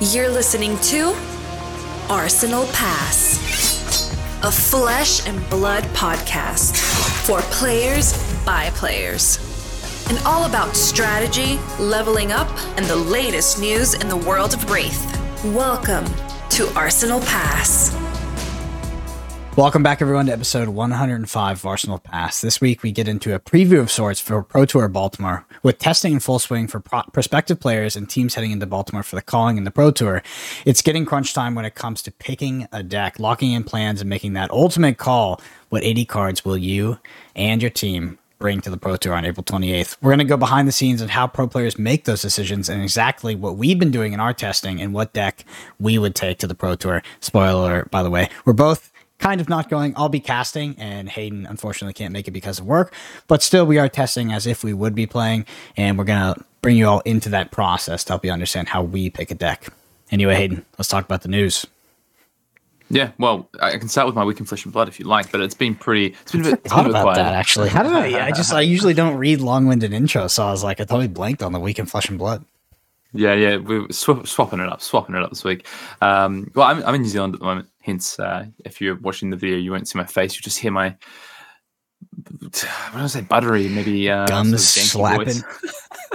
You're listening to Arsenal Pass, a flesh and blood podcast for players by players. And all about strategy, leveling up, and the latest news in the world of Rathe. Welcome to Arsenal Pass. Welcome back, everyone, to episode 105 of Arsenal Pass. This week, we get into a preview of sorts for Pro Tour Baltimore, with testing in full swing for pro- prospective players and teams heading into Baltimore for the calling in the Pro Tour. It's getting crunch time when it comes to picking a deck, locking in plans, and making that ultimate call. What 80 cards will you and your team bring to the Pro Tour on April 28th. We're going to go behind the scenes on how pro players make those decisions and exactly what we've been doing in our testing and what deck we would take to the Pro Tour. Spoiler alert, by the way. We're both kind of not going. I'll be casting, and Hayden unfortunately can't make it because of work. But still, we are testing as if we would be playing, and we're gonna bring you all into that process to help you understand how we pick a deck. Anyway, Hayden, let's talk about the news. Yeah, well, I can start with my week in flesh and blood if you like, but it's been pretty. It's been a bit, thought about quiet. that actually. How did I? I just I usually don't read long-winded intros, so I was like, I totally blanked on the week in flesh and blood. Yeah, yeah, we're sw- swapping it up, swapping it up this week. Um, well, I'm, I'm in New Zealand at the moment, hence, uh, if you're watching the video, you won't see my face. You just hear my, what do I say, buttery, maybe uh, gums slapping.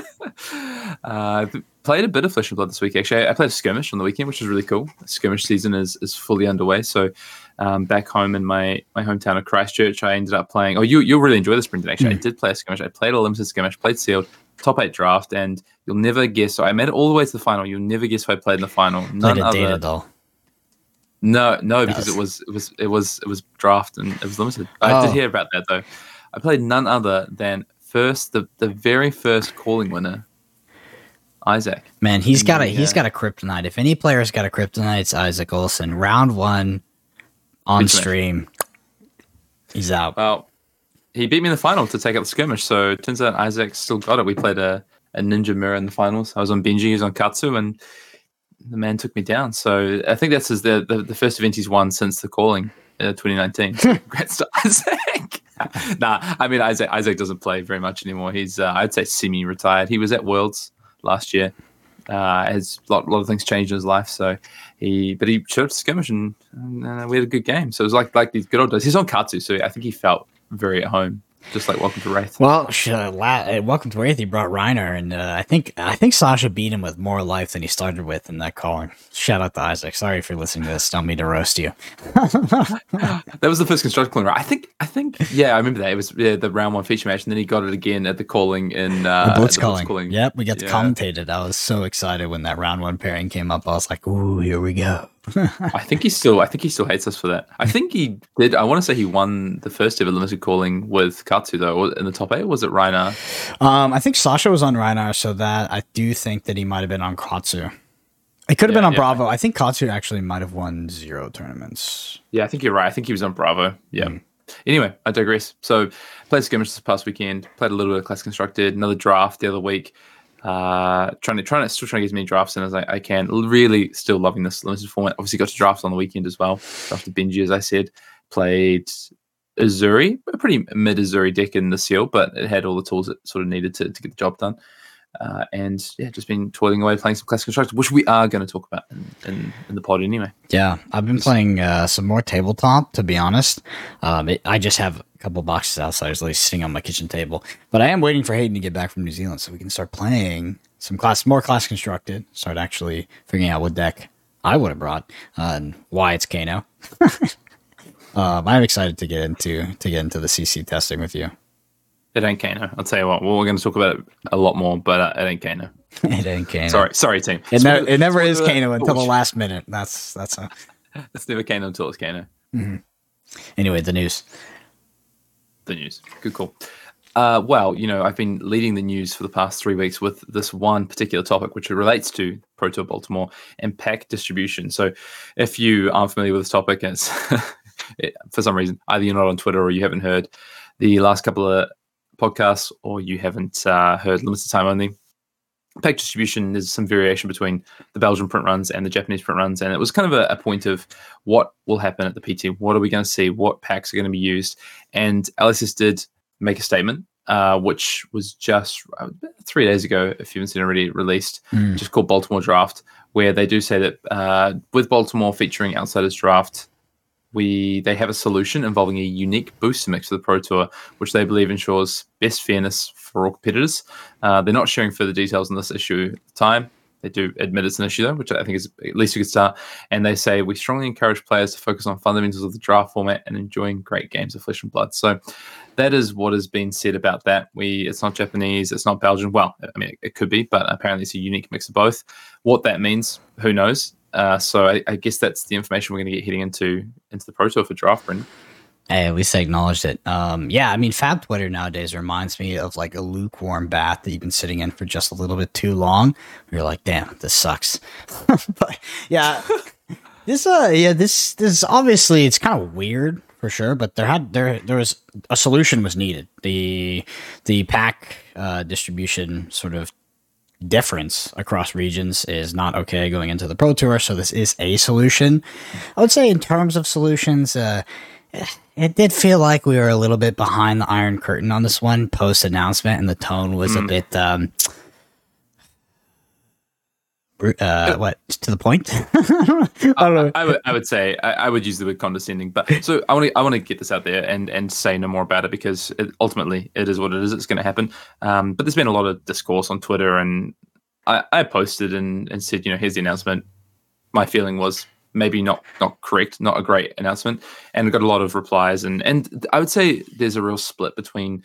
uh, played a bit of Flesh and Blood this week. Actually, I played a skirmish on the weekend, which was really cool. Skirmish season is is fully underway. So, um, back home in my my hometown of Christchurch, I ended up playing. Oh, you you'll really enjoy this, Brendan. Actually, mm. I did play a skirmish. I played a limited skirmish, played sealed, top eight draft, and you'll never guess. So I made it all the way to the final. You'll never guess who I played in the final. None like a other, data doll. No, no, because it was it was it was it was draft and it was limited. I oh. did hear about that though. I played none other than first the the very first calling winner, Isaac. Man, he's got a he's uh, got a kryptonite. If any player's got a kryptonite, it's Isaac Olson. Round one on stream. He's out. Well, he beat me in the final to take out the skirmish. So it turns out Isaac still got it. We played a, a Ninja Mirror in the finals. I was on Benji, he was on Katsu, and the man took me down. So I think that's his, the, the, the first event he's won since the calling uh, 2019. Congrats to Isaac. nah, I mean Isaac Isaac doesn't play very much anymore. He's uh, I'd say semi-retired. He was at Worlds last year. Uh, has a lot, lot of things changed in his life. So he, but he showed up to skirmish and, and uh, we had a good game. So it was like like these good old days. He's on Katsu, so I think he felt very at home. Just like Welcome to Rathe. Well, uh, uh, Welcome to Rathe, he brought Rhinar, and uh, I think I think Sasha beat him with more life than he started with in that calling. Shout out to Isaac. Sorry if you're listening to this. Don't mean to roast you. that was the first constructed calling, right? I think. I think. Yeah, I remember that. It was yeah, the round one feature match, and then he got it again at the calling in uh, the Blitz, calling. calling. Yep, we got to yeah. commentate it. I was so excited when that round one pairing came up. I was like, "Ooh, here we go." I think he still. I think he still hates us for that. I think he did. I want to say he won the first ever limited calling with Katsu though. In the top eight, was it Rhinar? Um, I think Sasha was on Rhinar, so that I do think that he might have been on Katsu. It could have yeah, been on yeah. Bravo. I think Katsu actually might have won zero tournaments. Yeah, I think you're right. I think he was on Bravo. Yeah. Mm. Anyway, I digress. So, played skirmish this past weekend. Played a little bit of class constructed. Another draft the other week uh trying to trying to still trying to get as many drafts in as I, I, can. Really still loving this limited format. Obviously got to draft on the weekend as well. After Benji as I said. Played Uzuri, a pretty mid Uzuri deck in the seal but it had all the tools it sort of needed to, to get the job done uh, and yeah, just been toiling away playing some classic constructed, which we are going to talk about in, in, in, the pod anyway. Yeah, I've been playing uh, some more tabletop, to be honest. Um, it, I just have a couple boxes outside, like sitting on my kitchen table. But I am waiting for Hayden to get back from New Zealand so we can start playing some class, more class constructed. Start actually figuring out what deck I would have brought uh, and why it's Kano. um, I'm excited to get into to get into the CC testing with you. It ain't Kano. I'll tell you what. Well, we're going to talk about it a lot more, but uh, it ain't Kano. it ain't Kano. Sorry, sorry, team. It, it never is Kano until the last minute. That's that's a. it's never Kano until it's Kano. Mm-hmm. Anyway, the news. The news. Good call. Uh, well, you know, I've been leading the news for the past three weeks with this one particular topic, which relates to Pro Tour Baltimore and pack distribution. So, if you aren't familiar with this topic, it's it, for some reason either you're not on Twitter or you haven't heard the last couple of podcasts or you haven't uh, heard limited time only. Pack distribution there's some variation between the belgian print runs and the japanese print runs and it was kind of a, a point of what will happen at the pt what are we going to see? What packs are going to be used? And lss did make a statement uh, which was just uh, three days ago if you haven't seen it already released mm. just called baltimore draft where they do say that uh, with Baltimore featuring Outsiders Draft, we they have a solution involving a unique booster mix for the Pro Tour, which they believe ensures best fairness for all competitors. Uh, they're not sharing further details on this issue at the time. They do admit it's an issue though, which I think is at least a good start. And they say we strongly encourage players to focus on fundamentals of the draft format and enjoying great games of flesh and blood. So that is what has been said about that. We it's not Japanese, it's not Belgian. Well, I mean it could be, but apparently it's a unique mix of both. What that means, who knows? Uh, so I, I, guess that's the information we're going to get heading into into the Pro Tour for draft, Brendan. Hey, at least I acknowledged it. Um, yeah, I mean, Fab Twitter nowadays reminds me of like a lukewarm bath that you've been sitting in for just a little bit too long. You're like, damn, this sucks. but yeah, this uh, yeah, this this obviously it's kind of weird for sure, but there had there there was a solution was needed. The the pack uh, distribution sort of difference across regions is not okay going into the pro tour. So this is a solution. I would say in terms of solutions, uh, it did feel like we were a little bit behind the Iron Curtain on this one post announcement, and the tone was mm. a bit. Um, uh, what to the point? I, I, would, I would say I, I, would use the word condescending, but so I want to I want to get this out there and and say no more about it because it, ultimately it is what it is. It's going to happen. Um, but there's been a lot of discourse on Twitter, and I, I posted and and said, you know, here's the announcement. My feeling was maybe not not correct, not a great announcement, and I got a lot of replies. And and I would say there's a real split between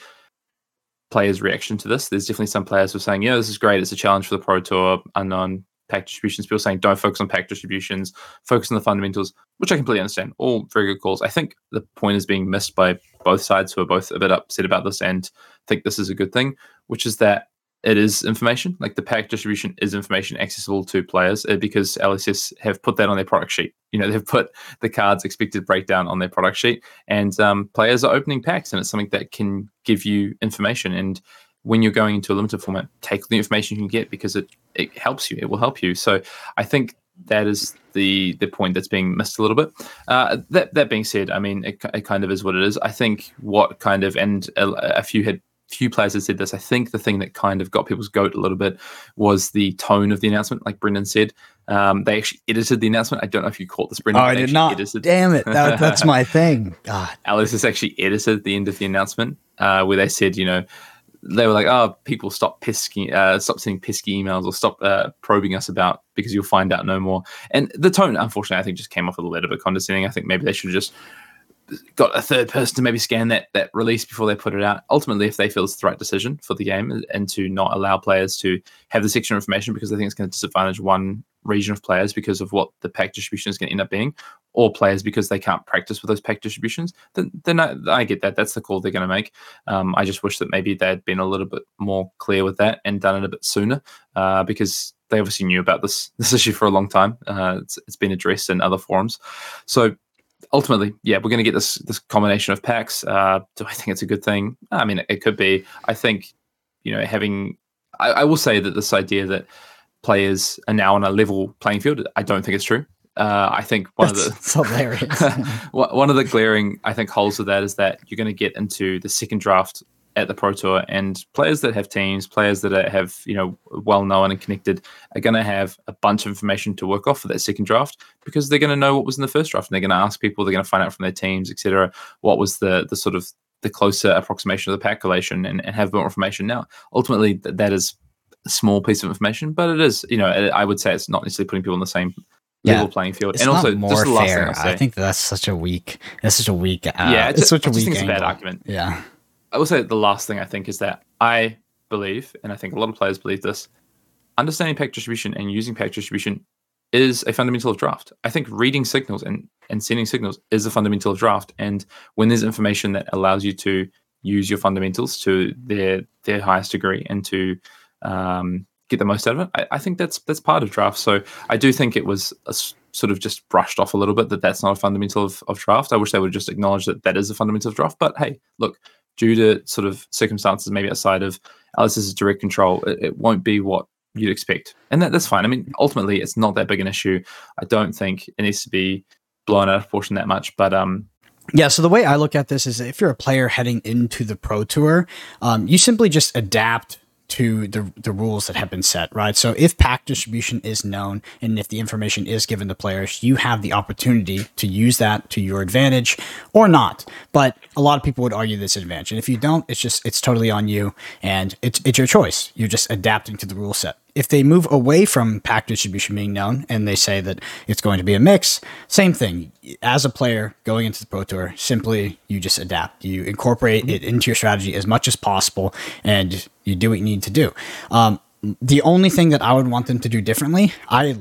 players' reaction to this. There's definitely some players who are saying, yeah, this is great. It's a challenge for the Pro Tour, unknown pack distributions. People saying don't focus on pack distributions, focus on the fundamentals, which I completely understand. All very good calls. I think the point is being missed by both sides who are both a bit upset about this and think this is a good thing, which is that it is information. Like the pack distribution is information accessible to players uh, because LSS have put that on their product sheet. You know, they've put the cards expected breakdown on their product sheet, and um, players are opening packs, and it's something that can give you information. And when you're going into a limited format, take the information you can get because it it helps you. It will help you. So I think that is the the point that's being missed a little bit. Uh, that that being said, I mean, it, it kind of is what it is. I think what kind of and a, a few had few players have said this. I think the thing that kind of got people's goat a little bit was the tone of the announcement. Like Brendan said, um, they actually edited the announcement. I don't know if you caught this, Brendan. Oh, I did not. Edited. Damn it, that, that's my thing. God, LSS has actually edited the end of the announcement uh, where they said, you know, they were like, "Oh, people stop pesky, uh, stop sending pesky emails or stop uh, probing us about because you'll find out no more." And the tone, unfortunately, I think just came off a little bit of a condescending. I think maybe they should have just got a third person to maybe scan that that release before they put it out. Ultimately, if they feel it's the right decision for the game and to not allow players to have this extra information because they think it's going to disadvantage one region of players because of what the pack distribution is going to end up being, or players because they can't practice with those pack distributions, then, then I, I get that. That's the call they're going to make. Um, I just wish that maybe they had been a little bit more clear with that and done it a bit sooner uh, because they obviously knew about this this issue for a long time. Uh, it's, it's been addressed in other forums. So ultimately, yeah, we're going to get this this combination of packs. Uh, do I think it's a good thing? I mean, it, it could be. I think, you know, having. I, I, will say that this idea that players are now on a level playing field, I don't think it's true. Uh, I think one That's of the hilarious. one of the glaring, I think, holes of that is that you're going to get into the second draft at the Pro Tour, and players that have teams, players that are, have you know well known and connected, are going to have a bunch of information to work off for that second draft because they're going to know what was in the first draft, and they're going to ask people, they're going to find out from their teams, etc., what was the the sort of the closer approximation of the pack collation, and, and have more information. Now, ultimately, th- that is small piece of information, but it is, you know, I would say it's not necessarily putting people on the same yeah. level playing field. It's and also, more fair. I, I, think that's such a weak. That's such a weak. Uh, yeah, it's, it's such a weak. It's a bad argument. Yeah. I will say the last thing I think is that I believe, and I think a lot of players believe this, understanding pack distribution and using pack distribution is a fundamental of draft. I think reading signals and, and sending signals is a fundamental of draft. And when there's information that allows you to use your fundamentals to their their highest degree and to um, get the most out of it, I, I, think that's that's part of draft. So I do think it was a, sort of just brushed off a little bit that that's not a fundamental of, of draft. I wish they would just acknowledge that that is a fundamental of draft. But hey, look, due to sort of circumstances maybe outside of LSS's direct control, it, it won't be what you'd expect. And that, that's fine. I mean, ultimately, it's not that big an issue. I don't think it needs to be blown out of proportion that much. But um, yeah, so the way I look at this is if you're a player heading into the Pro Tour, um, you simply just adapt to the the rules that have been set, right? So if pack distribution is known and if the information is given to players, you have the opportunity to use that to your advantage or not. But a lot of people would argue this advantage, and if you don't, it's just it's totally on you, and it's it's your choice. You're just adapting to the rule set if they move away from pack distribution being known and they say that it's going to be a mix, same thing. As a player going into the Pro Tour, simply you just adapt. You incorporate it into your strategy as much as possible and you do what you need to do. Um, the only thing that I would want them to do differently, I,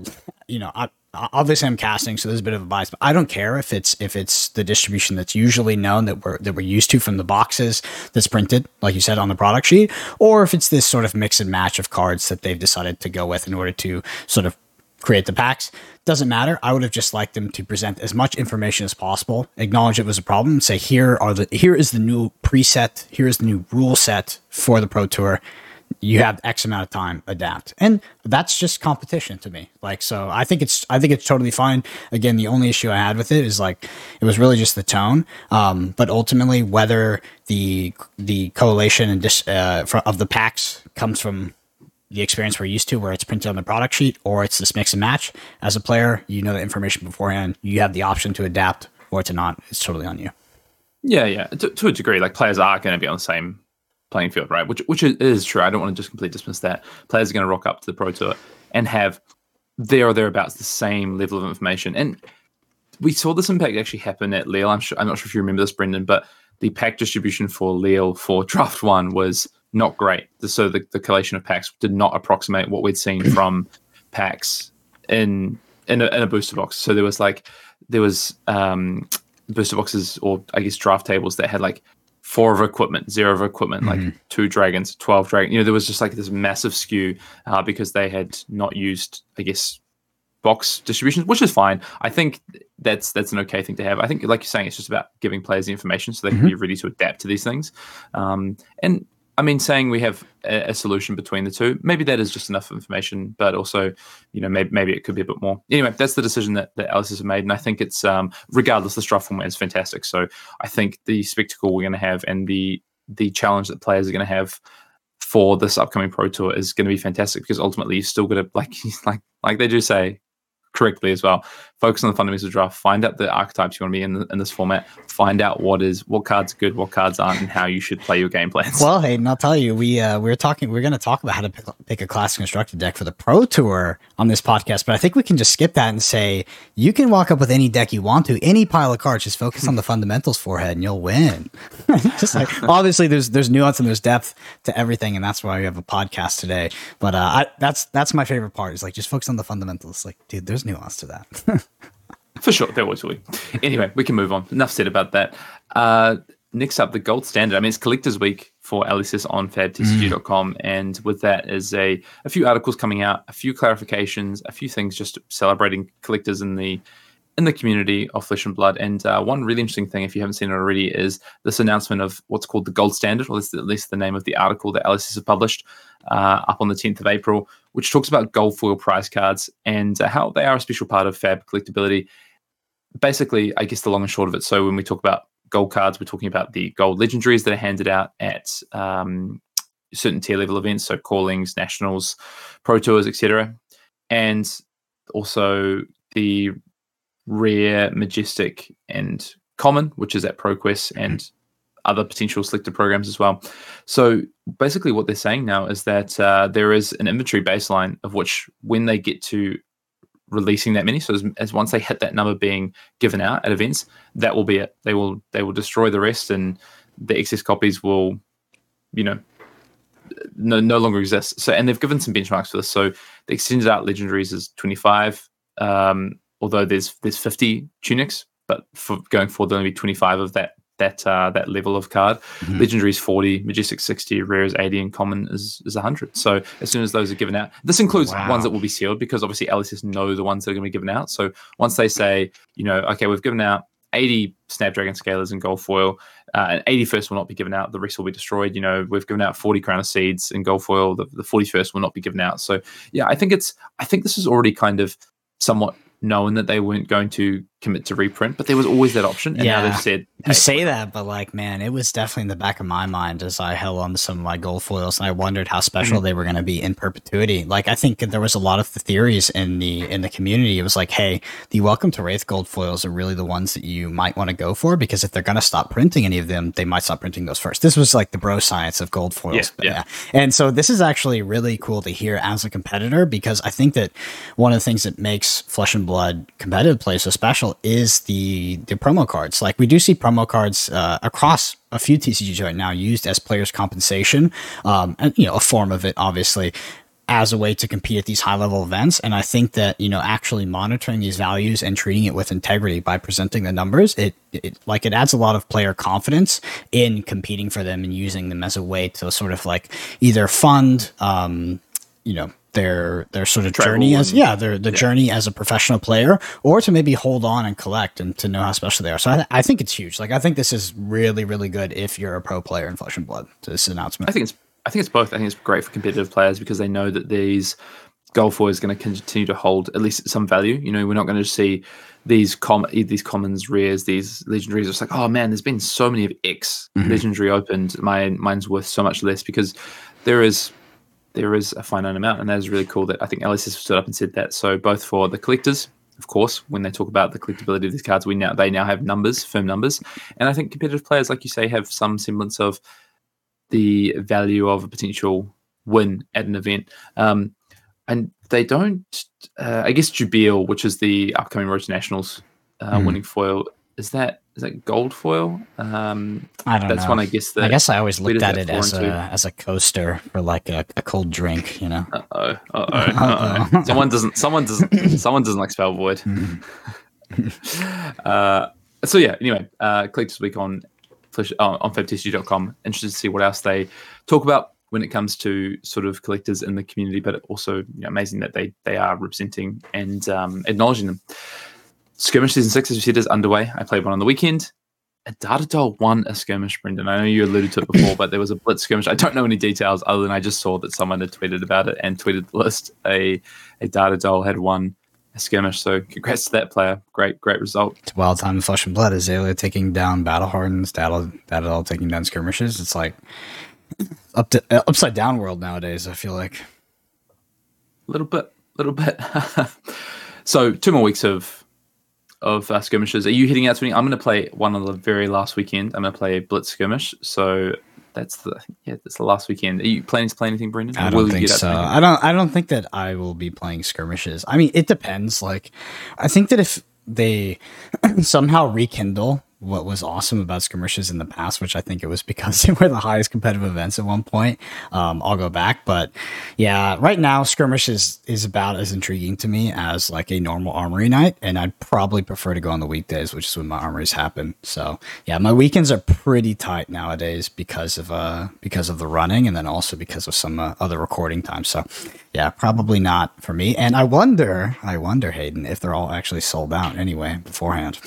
you know, I, obviously I'm casting, so there's a bit of a bias, but I don't care if it's if it's the distribution that's usually known that we're that we're used to from the boxes that's printed, like you said on the product sheet, or if it's this sort of mix and match of cards that they've decided to go with in order to sort of create the packs. Doesn't matter. I would have just liked them to present as much information as possible, acknowledge it was a problem, say here are the here is the new preset, here is the new rule set for the Pro Tour you have X amount of time adapt, and that's just competition to me. Like, so I think it's I think it's totally fine. Again, the only issue I had with it is like it was really just the tone. Um, but ultimately, whether the the collation and dis, uh, of the packs comes from the experience we're used to, where it's printed on the product sheet, or it's this mix and match. As a player, you know the information beforehand. You have the option to adapt or to not. It's totally on you. Yeah, yeah, to, to a degree. Like players are going to be on the same playing field, right? Which which is true. I don't want to just completely dismiss that. Players are going to rock up to the Pro Tour and have there or thereabouts the same level of information. And we saw this impact actually happen at Lille. I'm sure I'm not sure if you remember this, Brendan, but the pack distribution for Lille for draft one was not great. So the, the collation of packs did not approximate what we'd seen from packs in in a, in a booster box. So there was like there was um booster boxes or I guess draft tables that had like four of equipment, zero of equipment, mm-hmm. like two dragons, 12 dragons. You know, there was just like this massive skew uh, because they had not used, I guess, box distributions, which is fine. I think that's that's an okay thing to have. I think, like you're saying, it's just about giving players the information so they mm-hmm. can be ready to adapt to these things. Um, and I mean, saying we have a, a, solution between the two, maybe that is just enough information, but also, you know, maybe, maybe it could be a bit more. Anyway, that's the decision that, that LSS have made. And I think it's, um, regardless, the draft format is fantastic. So I think the spectacle we're going to have and the, the challenge that players are going to have for this upcoming Pro Tour is going to be fantastic because ultimately you're still got to, like, like, like they do say, correctly as well. Focus on the fundamentals of draft. Find out the archetypes you want to be in, in this format. Find out what is what cards are good, what cards aren't, and how you should play your game plans. Well, hey, and I'll tell you, we uh, we are talking. We're going to talk about how to pick, pick, a classic constructed deck for the Pro Tour on this podcast, but I think we can just skip that and say you can walk up with any deck you want to, any pile of cards. Just focus on the fundamentals forehead, and you'll win. just like obviously, there's there's nuance and there's depth to everything, and that's why we have a podcast today. But uh, I, that's that's my favorite part. Is like just focus on the fundamentals. Like, dude, there's nuance to that. For sure, there was will. Anyway, we can move on. Enough said about that. Uh, next up, the gold standard. I mean, it's collectors week for LSS on fabtcg.com. Mm. And with that is a, a few articles coming out, a few clarifications, a few things just celebrating collectors in the in the community of Flesh and Blood. And uh, one really interesting thing, if you haven't seen it already, is this announcement of what's called the gold standard, or at least the name of the article that LSS has published uh, up on the 10th of April, which talks about gold foil prize cards and uh, how they are a special part of Fab collectability. Basically, I guess the long and short of it. So when we talk about gold cards, we're talking about the gold legendaries that are handed out at um, certain tier level events, so callings, nationals, pro tours, etc. And also the rare, majestic, and common, which is at ProQuest and other potential selected programs as well. So basically, what they're saying now is that uh, there is an inventory baseline of which, when they get to releasing that many, so as, as, once they hit that number being given out at events, that will be it. They will they will destroy the rest, and the excess copies will, you know. No, no longer exist. So, and they've given some benchmarks for this. So, the extended out legendaries is 25. Um, although there's there's 50 tunics, but for going forward, there'll only be 25 of that that uh, that level of card. Mm-hmm. Legendary is 40, Majestic 60, Rare is 80, and Common is, is 100. So as soon as those are given out, this includes wow. ones that will be sealed because obviously LSS know the ones that are going to be given out. So once they say, you know, okay, we've given out 80 Snapdragon Scalers and Gold Foil, uh, and 81st will not be given out. The rest will be destroyed. You know, we've given out 40 Crown of Seeds and Gold Foil. The, the 41st will not be given out. So yeah, I think it's I think this is already kind of somewhat knowing that they weren't going to commit to reprint, but there was always that option. And Yeah. now they've said, You hey, say that, but like, man, it was definitely in the back of my mind as I held on to some of my gold foils, and I wondered how special Mm-hmm. they were going to be in perpetuity. Like, I think there was a lot of the theories in the in the community. It was like, hey, the welcome to Rathe gold foils are really the ones that you might want to go for because if they're going to stop printing any of them, they might stop printing those first. This was like the bro science of gold foils. Yeah, but yeah. And so this is actually really cool to hear as a competitor because I think that one of the things that makes Flesh and Blood competitive play so special is the the promo cards. Like we do see promo cards uh, across a few TCGs right now used as players' compensation, um, and you know a form of it, obviously. As a way to compete at these high level events. And I think that, you know, actually monitoring these values and treating it with integrity by presenting the numbers, it, it like it adds a lot of player confidence in competing for them and using them as a way to sort of like either fund um, you know their their sort of Travel journey as and- yeah their the journey as a professional player or to maybe hold on and collect and to know how special they are so I, I think it's huge like i think this is really really good if you're a pro player in flesh and blood this announcement I think it's I think it's both. I think it's great for competitive players because they know that these gold foil is going to continue to hold at least some value. You know, we're not going to see these com these commons, rares, these legendaries. It's like, oh man, there's been so many of X mm-hmm. legendary opened. My mine's worth so much less because there is there is a finite amount, and that is really cool. That I think LSS has stood up and said that. So both for the collectors. Of course, when they talk about the collectability of these cards, we now they now have numbers, firm numbers, and I think competitive players, like you say, have some semblance of the value of a potential win at an event. Um, and they don't, uh, I guess, Jubil, which is the upcoming Road Nationals uh, Hmm. winning foil, is that is that gold foil? Um, i don't that's know one, I guess. That, i guess i always looked at it as a as a coaster for like a, a cold drink you know Uh-oh, uh-oh, uh-oh. someone doesn't. Someone doesn't. someone doesn't like spell void. uh, so yeah. Anyway, uh, click this week on uh, on fabtcg.com. Interested to see what else they talk about when it comes to sort of collectors in the community, but also you know, amazing that they they are representing and um, acknowledging them. Skirmish season six, as you said, is underway. I played one on the weekend. A Data Doll won a skirmish, Brendan. I know you alluded to it before, but there was a blitz skirmish. I don't know any details other than I just saw that someone had tweeted about it and tweeted the list. A a Data Doll had won a skirmish. So congrats to that player. Great, great result. it's wild time in flesh and blood azalea taking down battle hardens data data all taking down skirmishes it's like up to uh, upside down world nowadays i feel like A little bit, little bit. so two more weeks of of uh, skirmishes. Are you heading out to any? I'm going to play one on the very last weekend. I'm going to play blitz skirmish. So that's the yeah, that's the last weekend. Are you planning to play anything, Brendan? I don't will think get out to so. I don't. I don't think that I will be playing skirmishes. I mean, it depends. Like, I think that if they somehow rekindle what was awesome about skirmishes in the past, which I think it was because they were the highest competitive events at one point, um, I'll go back. But yeah, right now skirmishes is about as intriguing to me as like a normal armory night, and I'd probably prefer to go on the weekdays, which is when my armories happen. So yeah, my weekends are pretty tight nowadays because of uh because of the running, and then also because of some uh, other recording time. So yeah, probably not for me. And I wonder, I wonder, Hayden, if they're all actually sold out anyway beforehand.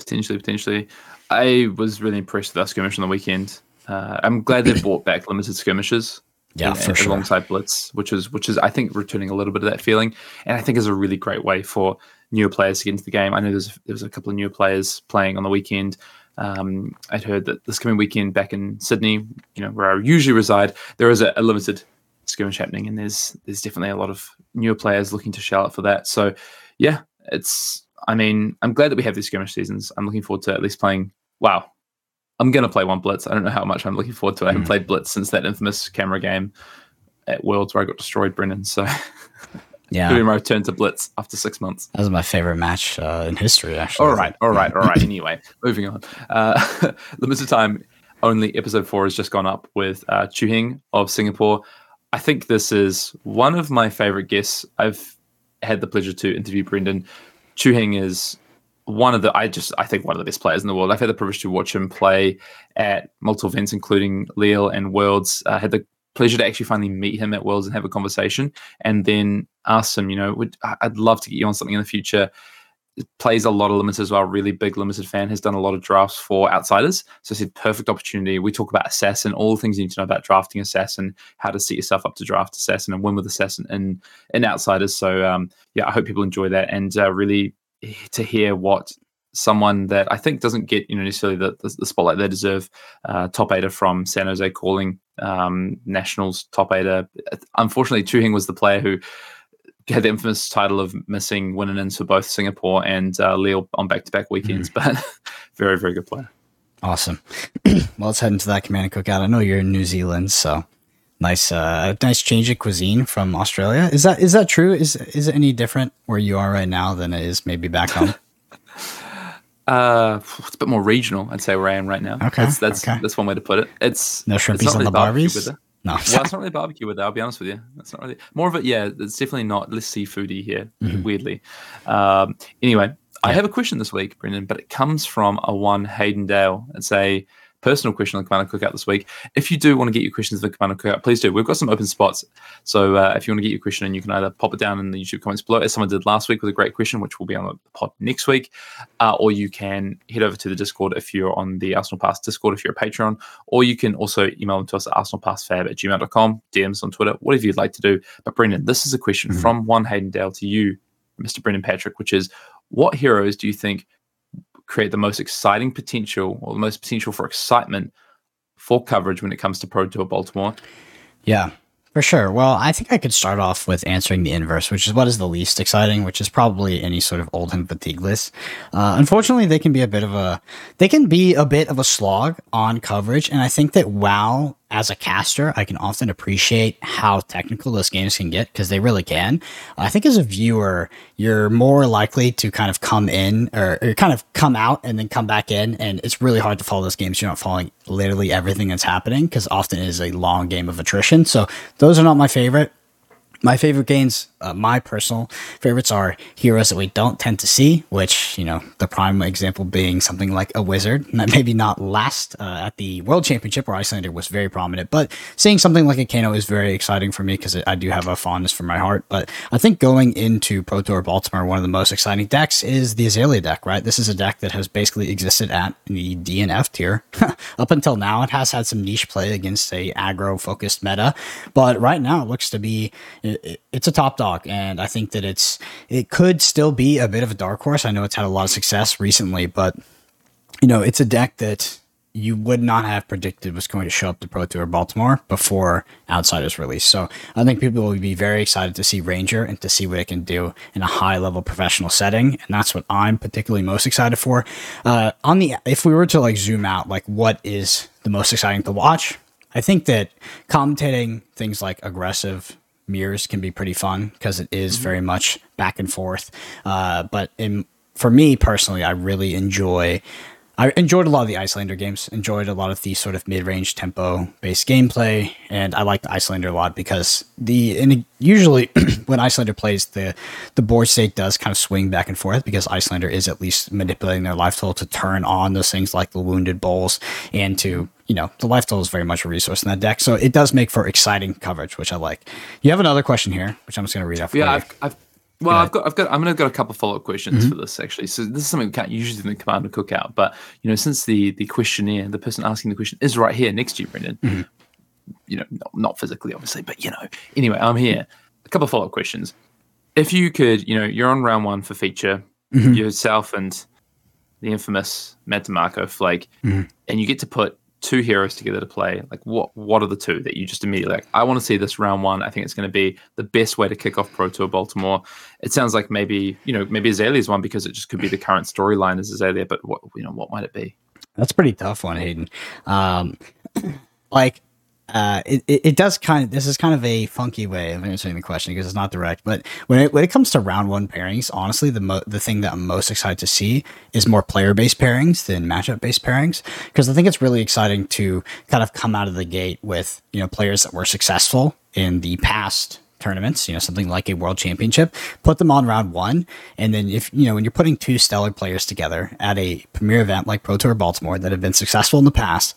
Potentially, potentially. I was really impressed with our skirmish on the weekend. Uh, I'm glad they brought back limited skirmishes. Yeah, for sure. Alongside Blitz, which is which is I think returning a little bit of that feeling, and I think is a really great way for newer players to get into the game. I know there's there's a couple of newer players playing on the weekend. Um, I'd heard that this coming weekend back in Sydney, you know, where I usually reside, there is a, a limited skirmish happening, and there's there's definitely a lot of newer players looking to shell out for that. So, yeah, it's. I mean, I'm glad that we have these skirmish seasons. I'm looking forward to at least playing. Wow, I'm gonna play one Blitz. I don't know how much I'm looking forward to. it. I haven't Mhm. played Blitz since that infamous camera game at Worlds where I got destroyed, Brendan. So Yeah, doing my return to Blitz after six months. that was my favorite match uh, in history. Actually, All right, all right, all right. Anyway, moving on. Uh, limited time only episode four has just gone up with uh, Chu Hing of Singapore. I think this is one of my favorite guests. I've had the pleasure to interview Brendan. Chu Hing is one of the I just I think one of the best players in the world. I've had the privilege to watch him play at multiple events, including Lille and Worlds. I had the pleasure to actually finally meet him at Worlds and have a conversation, and then ask him, you know, would I'd love to get you on something in the future. Plays a lot of limits as well. Really big limited fan. Has done a lot of drafts for outsiders. So I said perfect opportunity. We talk about assassin, all the things you need to know about drafting assassin, how to set yourself up to draft assassin and win with assassin in in outsiders. So um, yeah, I hope people enjoy that and uh, really to hear what someone that I think doesn't get you know necessarily the, the, the spotlight they deserve. Uh, top eighter from San Jose calling um, Nationals top eighter. Unfortunately, Chu Hing was the player who had the infamous title of missing winning ins for both Singapore and uh, Lille on back to back weekends, mm. but very very good player. Awesome. well, let's head into that command and cookout. I know you're in New Zealand, so nice uh nice change of cuisine from Australia. Is that is that true? Is is it any different where you are right now than it is maybe back home? Uh, it's a bit more regional, I'd say, where I am right now. Okay, that's that's, okay. that's one way to put it. It's no shrimpies it's on the barbies. No, well, it's not really barbecue with that. I'll be honest with you. That's not really more of it. Yeah, it's definitely not less seafoody here. Mm-hmm. Weirdly. Um, anyway, yeah. I have a question this week, Brendan, but it comes from a one Hayden Dale. It's a personal question on Command and Cookout this week. If you do want to get your questions for the Commander and Cookout, please do. We've got some open spots. So uh, if you want to get your question and you can either pop it down in the YouTube comments below, as someone did last week with a great question, which will be on the pod next week, uh, or you can head over to the Discord if you're on the Arsenal Pass Discord if you're a Patreon, or you can also email them to us at arsenalpassfab at gmail.com, DMs on Twitter, whatever you'd like to do. But Brendan, this is a question mm-hmm. from one Hayden Dale to you, Mr. Brendan Patrick, which is what heroes do you think create the most exciting potential or the most potential for excitement for coverage when it comes to Pro Tour Baltimore? Yeah, for sure. Well, I think I could start off with answering the inverse, which is what is the least exciting, which is probably any sort of Oldhim fatigue list. Uh, unfortunately, they can be a bit of a they can be a bit of a slog on coverage, and I think that WoW as a caster, I can often appreciate how technical those games can get because they really can. I think as a viewer, you're more likely to kind of come in or, or, kind of come out and then come back in. And it's really hard to follow those games. You're not following literally everything that's happening because often it is a long game of attrition. So those are not my favorite. My favorite games, uh, my personal favorites are heroes that we don't tend to see, which, you know, the prime example being something like a wizard. Maybe not last uh, at the World Championship where Iyslander was very prominent, but seeing something like a Kano is very exciting for me because I do have a fondness for my heart. But I think going into Pro Tour Baltimore, one of the most exciting decks is the Azalea deck, right? This is a deck that has basically existed at the DNF tier up until now. It has had some niche play against a aggro focused meta, but right now it looks to be it, it's a top dog, and I think that it's it could still be a bit of a dark horse. I know it's had a lot of success recently, but you know it's a deck that you would not have predicted was going to show up to Pro Tour Baltimore before Outsiders release. So I think people will be very excited to see Ranger and to see what it can do in a high level professional setting, and that's what I'm particularly most excited for. Uh, on the if we were to like zoom out, like what is the most exciting to watch? I think that commentating things like aggressive mirrors can be pretty fun because it is mm-hmm. very much back and forth. Uh, but in, for me personally, I really enjoy. I enjoyed a lot of the Iyslander games. Enjoyed a lot of the sort of mid-range tempo-based gameplay, and I like the Iyslander a lot because the and usually when Iyslander plays, the the board state does kind of swing back and forth because Iyslander is at least manipulating their life total to turn on those things like the wounded bulls and to you know, the life total is very much a resource in that deck. So it does make for exciting coverage, which I like. You have another question here, which I'm just going to read out. yeah, I've, I've, well, I've got, I've got, I'm going to got a couple follow up questions mm-hmm. for this actually. So this is something we can't usually do in the Commander Cookout, but you know, since the the questionnaire, the person asking the question is right here next to you, Brendan. Mm-hmm. You know, not, not physically, obviously, but you know. Anyway, I'm here. A couple follow up questions. If you could, you know, you're on round one for feature, mm-hmm. yourself and the infamous Matt DeMarco Flake, mm-hmm. and you get to put two heroes together to play, like what what are the two that you just immediately like? I want to see this round one. I think it's going to be the best way to kick off Pro Tour Baltimore. It sounds like maybe you know maybe Azalea's one because it just could be the current storyline as Azalea. But what you know what might it be? That's pretty tough one, Hayden. Um, like uh, it, it, does kind of this is kind of a funky way of answering the question because it's not direct. But when it when it comes to round one pairings, honestly, the mo- the thing that I'm most excited to see is more player based pairings than matchup based pairings because I think it's really exciting to kind of come out of the gate with you know players that were successful in the past tournaments, you know, something like a world championship, put them on round one. And then if, you know, when you're putting two stellar players together at a premier event like Pro Tour Baltimore that have been successful in the past,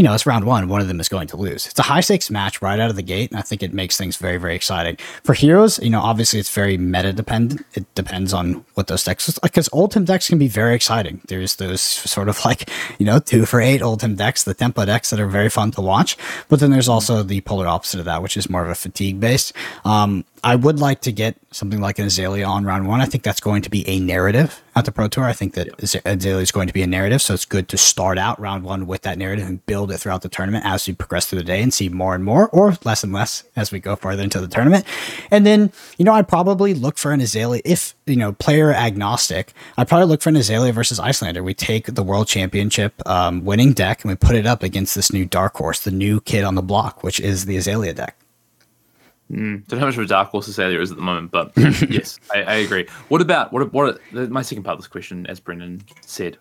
you know, it's round one. One of them is going to lose. It's a high stakes match right out of the gate, and I think it makes things very, very exciting. For heroes, you know, obviously it's very meta dependent. It depends on what those decks because Oldhim decks can be very exciting. There's those sort of like, you know, two for eight Oldhim decks, the tempo decks that are very fun to watch. But then there's also the polar opposite of that, which is more of a fatigue based. Um, I would like to get something like an Azalea on round one. I think that's going to be a narrative at the Pro Tour. I think that. Azalea is going to be a narrative. So it's good to start out round one with that narrative and build it throughout the tournament as we progress through the day and see more and more or less and less as we go farther into the tournament. And then, you know, I'd probably look for an Azalea if, you know, player agnostic. I'd probably look for an Azalea versus Iyslander. We take the world championship um, winning deck and we put it up against this new dark horse, the new kid on the block, which is the Azalea deck. Mm, don't know how much of a dark horse Azalea is at the moment, but yes, I, I, agree. What about what? What? My second part of this question, as Brendan said,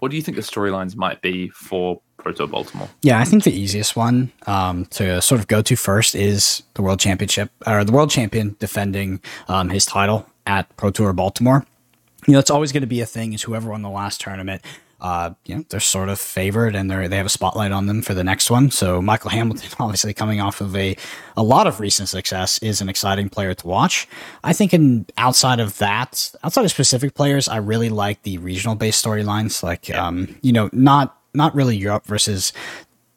what do you think the storylines might be for Pro Tour Baltimore? Yeah, I think the easiest one um, to sort of go to first is the World Championship or the World Champion defending um, his title at Pro Tour Baltimore. You know, it's always going to be a thing. Is whoever won the last tournament uh, you know, they're sort of favored and they they have a spotlight on them for the next one. So Michael Hamilton, obviously coming off of a a lot of recent success, is an exciting player to watch. I think in outside of that, outside of specific players, I really like the regional based storylines, like um, you know, not not really Europe versus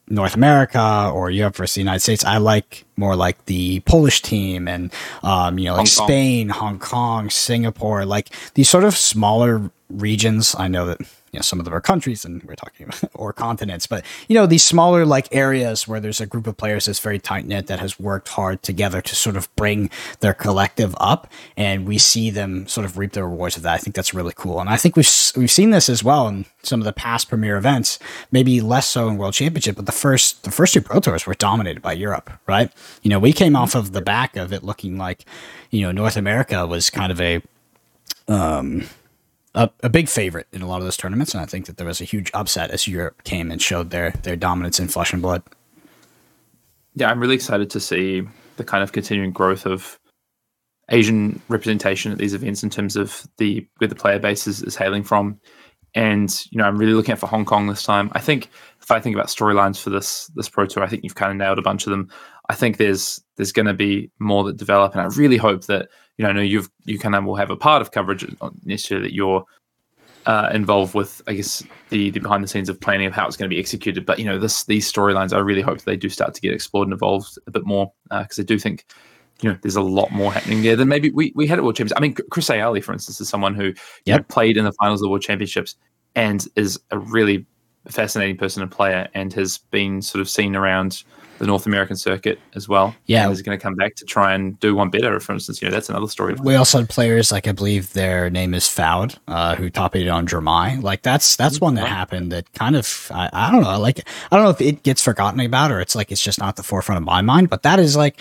North America or Europe versus the United States. I like more like the Polish team and um, you know, like Hong Spain, Hong Kong, Singapore, like these sort of smaller regions. I know that you know, some of them are countries and we're talking about, or continents, but you know, these smaller like areas where there's a group of players that's very tight knit that has worked hard together to sort of bring their collective up. And we see them sort of reap the rewards of that. I think that's really cool. And I think we've, we've seen this as well in some of the past premier events, maybe less so in world championship, but the first, the first two pro tours were dominated by Europe, right? You know, we came off of the back of it looking like, you know, North America was kind of a, um, a, a, big favorite in a lot of those tournaments, and I think that there was a huge upset as Europe came and showed their their dominance in flesh and blood. Yeah, I'm really excited to see the kind of continuing growth of Asian representation at these events in terms of the where the player base is, is hailing from. And you know, I'm really looking out for Hong Kong this time. I think if I think about storylines for this this Pro Tour, I think you've kind of nailed a bunch of them. I think there's there's going to be more that develop, and I really hope that you know, I know you've you kind of will have a part of coverage, not necessarily that you're uh, involved with, I guess, the the behind the scenes of planning of how it's going to be executed. But you know, this these storylines, I really hope they do start to get explored and evolved a bit more because uh, I do think. You know, there's a lot more happening there than maybe we, we had at World Championships. I mean, Chris Ayali, for instance, is someone who yep. know, played in the finals of the World Championships and is a really fascinating person and player and has been sort of seen around the North American circuit as well. Yeah, is going to come back to try and do one better. For instance, you know that's another story. We also had players like I believe their name is Foud, uh, who top eight on Dromai. Like that's that's one that happened that kind of I, I don't know. Like I don't know if it gets forgotten about or it's like it's just not the forefront of my mind. But that is like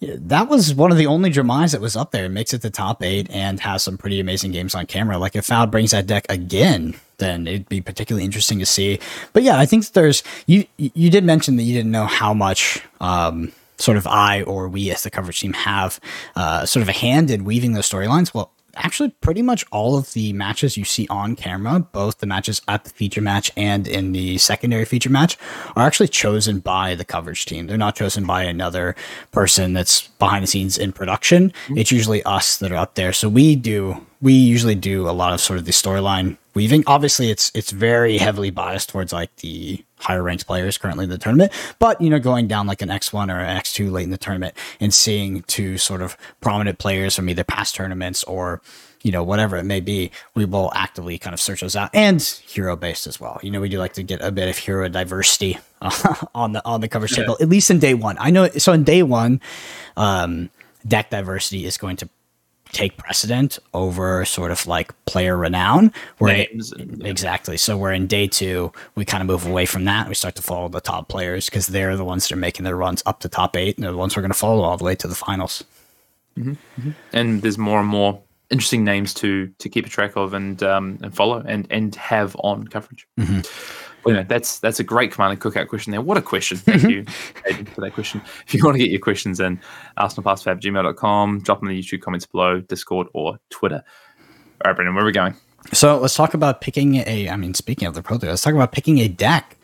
that was one of the only Dromais that was up there. It makes it the top eight and has some pretty amazing games on camera. Like if Foud brings that deck again, then it'd be particularly interesting to see. But yeah, I think there's you. You did mention that you didn't know how much. Um, sort of I or we as the coverage team have uh, sort of a hand in weaving those storylines. Well, actually pretty much all of the matches you see on camera, both the matches at the feature match and in the secondary feature match, are actually chosen by the coverage team. They're not chosen by another person that's behind the scenes in production. Mm-hmm. It's usually us that are up there. So we do we usually do a lot of sort of the storyline weaving. Obviously, it's it's very heavily biased towards like the higher ranked players currently in the tournament. But you know, going down like an X one or an X two late in the tournament and seeing two sort of prominent players from either past tournaments or you know whatever it may be, we will actively kind of search those out and hero based as well. You know, we do like to get a bit of hero diversity uh, on the on the coverage yeah. table at least in day one. I know so in day one. Um, deck diversity is going to take precedent over sort of like player renown. Where exactly. So we're in day two, we kind of move away from that. We start to follow the top players because they're the ones that are making their runs up to top eight, and they're the ones we're going to follow all the way to the finals. Mm-hmm. Mm-hmm. And there's more and more interesting names to to keep a track of and um, and follow and and have on coverage. Mm-hmm well, you know, that's that's a great command and cookout question there. What a question. Thank you for that question. If you want to get your questions in, arsenalpassfab.gmail.com, drop them in the YouTube comments below, Discord, or Twitter. All right, Brendan, where are we going? So let's talk about picking a, I mean, speaking of the Pro Tour, let's talk about picking a deck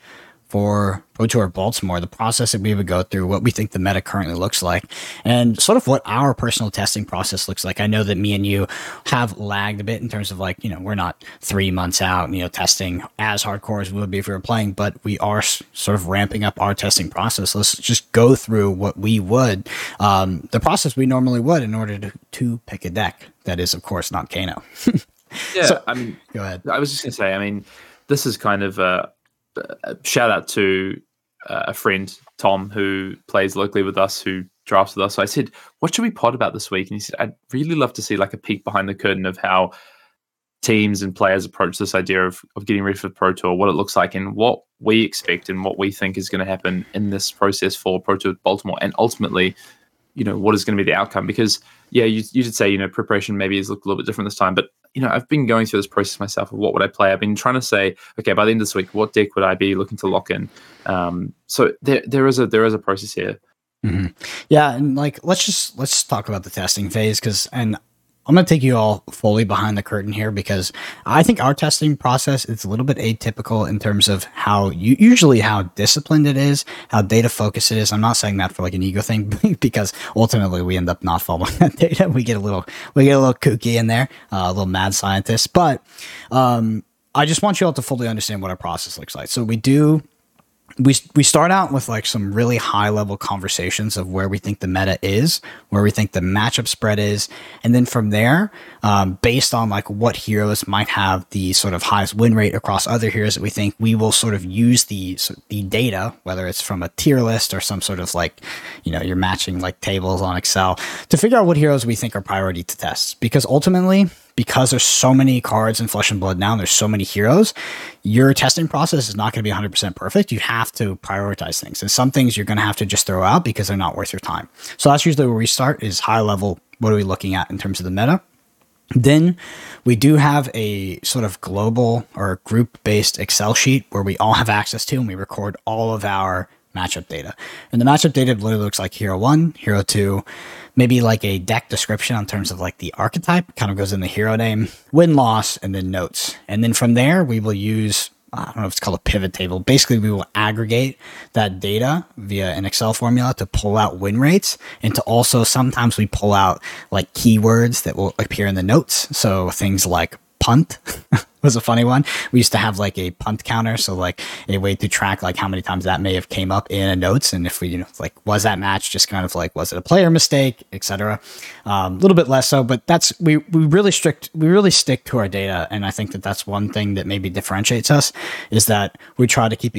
for Pro Tour Baltimore, the process that we would go through, what we think the meta currently looks like, and sort of what our personal testing process looks like. I know that me and you have lagged a bit in terms of like, you know, we're not three months out, you know, testing as hardcore as we would be if we were playing, but we are sort of ramping up our testing process. Let's just go through what we would, um, the process we normally would in order to, to pick a deck. That is, of course, not Kano. yeah, so, I mean, go ahead. I was just going to say, I mean, this is kind of a, a shout out to uh, a friend, Tom, who plays locally with us, who drafts with us. So I said, "What should we pod about this week?" And he said, "I'd really love to see like a peek behind the curtain of how teams and players approach this idea of, of getting ready for the Pro Tour, what it looks like, and what we expect and what we think is going to happen in this process for Pro Tour Baltimore, and ultimately, you know, what is going to be the outcome. Because yeah, you, you did say you know preparation maybe has looked a little bit different this time, but you know, I've been going through this process myself of what would I play. I've been trying to say, okay, by the end of this week, what deck would I be looking to lock in? Um, so there there is a there is a process here. Mm-hmm. Yeah, and like let's just let's talk about the testing phase because and I'm going to take you all fully behind the curtain here because I think our testing process is a little bit atypical in terms of how you usually how disciplined it is, how data focused it is. I'm not saying that for like an ego thing because ultimately we end up not following that data. We get a little we get a little kooky in there, uh, a little mad scientist. But um, I just want you all to fully understand what our process looks like. So we do we we start out with like some really high level conversations of where we think the meta is, where we think the matchup spread is, and then from there, um, based on like what heroes might have the sort of highest win rate across other heroes that we think, we will sort of use the the data, whether it's from a tier list or some sort of like, you know, you're matching like tables on Excel to figure out what heroes we think are priority to test, because ultimately because there's so many cards in Flesh and Blood now, and there's so many heroes, your testing process is not going to be 100% perfect. You have to prioritize things. And some things you're going to have to just throw out because they're not worth your time. So that's usually where we start is high level. What are we looking at in terms of the meta? Then we do have a sort of global or group based Excel sheet where we all have access to and we record all of our matchup data. And the matchup data literally looks like hero one, hero two, maybe like a deck description in terms of like the archetype, kind of goes in the hero name, win loss, and then notes. And then from there, we will use I don't know if it's called a pivot table. Basically, we will aggregate that data via an Excel formula to pull out win rates and to also sometimes we pull out like keywords that will appear in the notes. So things like punt was a funny one. We used to have like a punt counter, so like a way to track like how many times that may have came up in a notes, and if we you know like was that match just kind of like was it a player mistake, etc. A um, little bit less so, but that's we we really strict we really stick to our data, and I think that that's one thing that maybe differentiates us is that we try to keep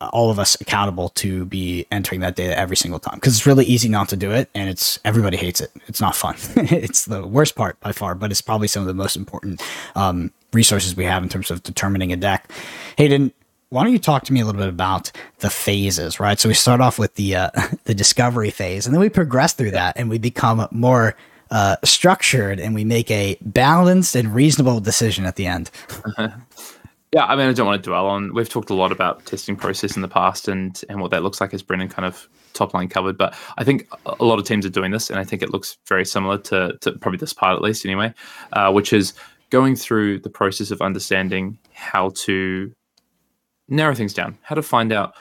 all of us accountable to be entering that data every single time because it's really easy not to do it, and it's everybody hates it. It's not fun. it's the worst part by far, but it's probably some of the most important um, resources we have in terms of determining a deck. Hayden, why don't you talk to me a little bit about the phases, right? So we start off with the uh, the discovery phase, and then we progress through that, and we become more uh, structured, and we make a balanced and reasonable decision at the end. Yeah, I mean, I don't want to dwell on. We've talked a lot about testing process in the past and and what that looks like, as Brendan kind of top line covered. But I think a lot of teams are doing this, and I think it looks very similar to, to probably this part at least, anyway, uh, which is going through the process of understanding how to narrow things down, how to find out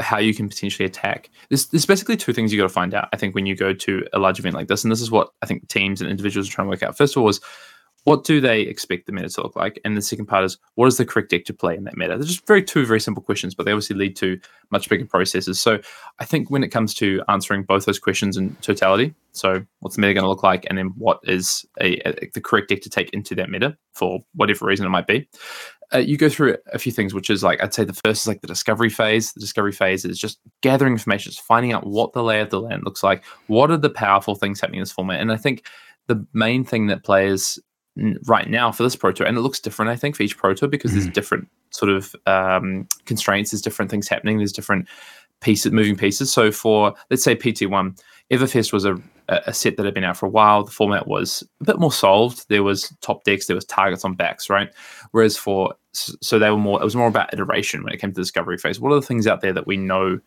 how you can potentially attack. There's, there's basically two things you got to find out. I think when you go to a large event like this, and this is what I think teams and individuals are trying to work out. First of all, is what do they expect the meta to look like? And the second part is what is the correct deck to play in that meta? They're just very two very simple questions, but they obviously lead to much bigger processes. So I think when it comes to answering both those questions in totality, so what's the meta going to look like, and then what is a, a, the correct deck to take into that meta for whatever reason it might be, uh, you go through a few things, which is like I'd say the first is like the discovery phase. The discovery phase is just gathering information, just finding out what the lay of the land looks like. What are the powerful things happening in this format? And I think the main thing that players right now for this pro tour and it looks different i think for each pro tour because mm-hmm. there's different sort of um, constraints there's different things happening there's different pieces moving pieces. So for let's say pt1 everfest was a, a set that had been out for a while. The format was a bit more solved. There was top decks there was targets on backs right? Whereas for so they were more it was more about iteration when it came to the discovery phase. What are the things out there that we know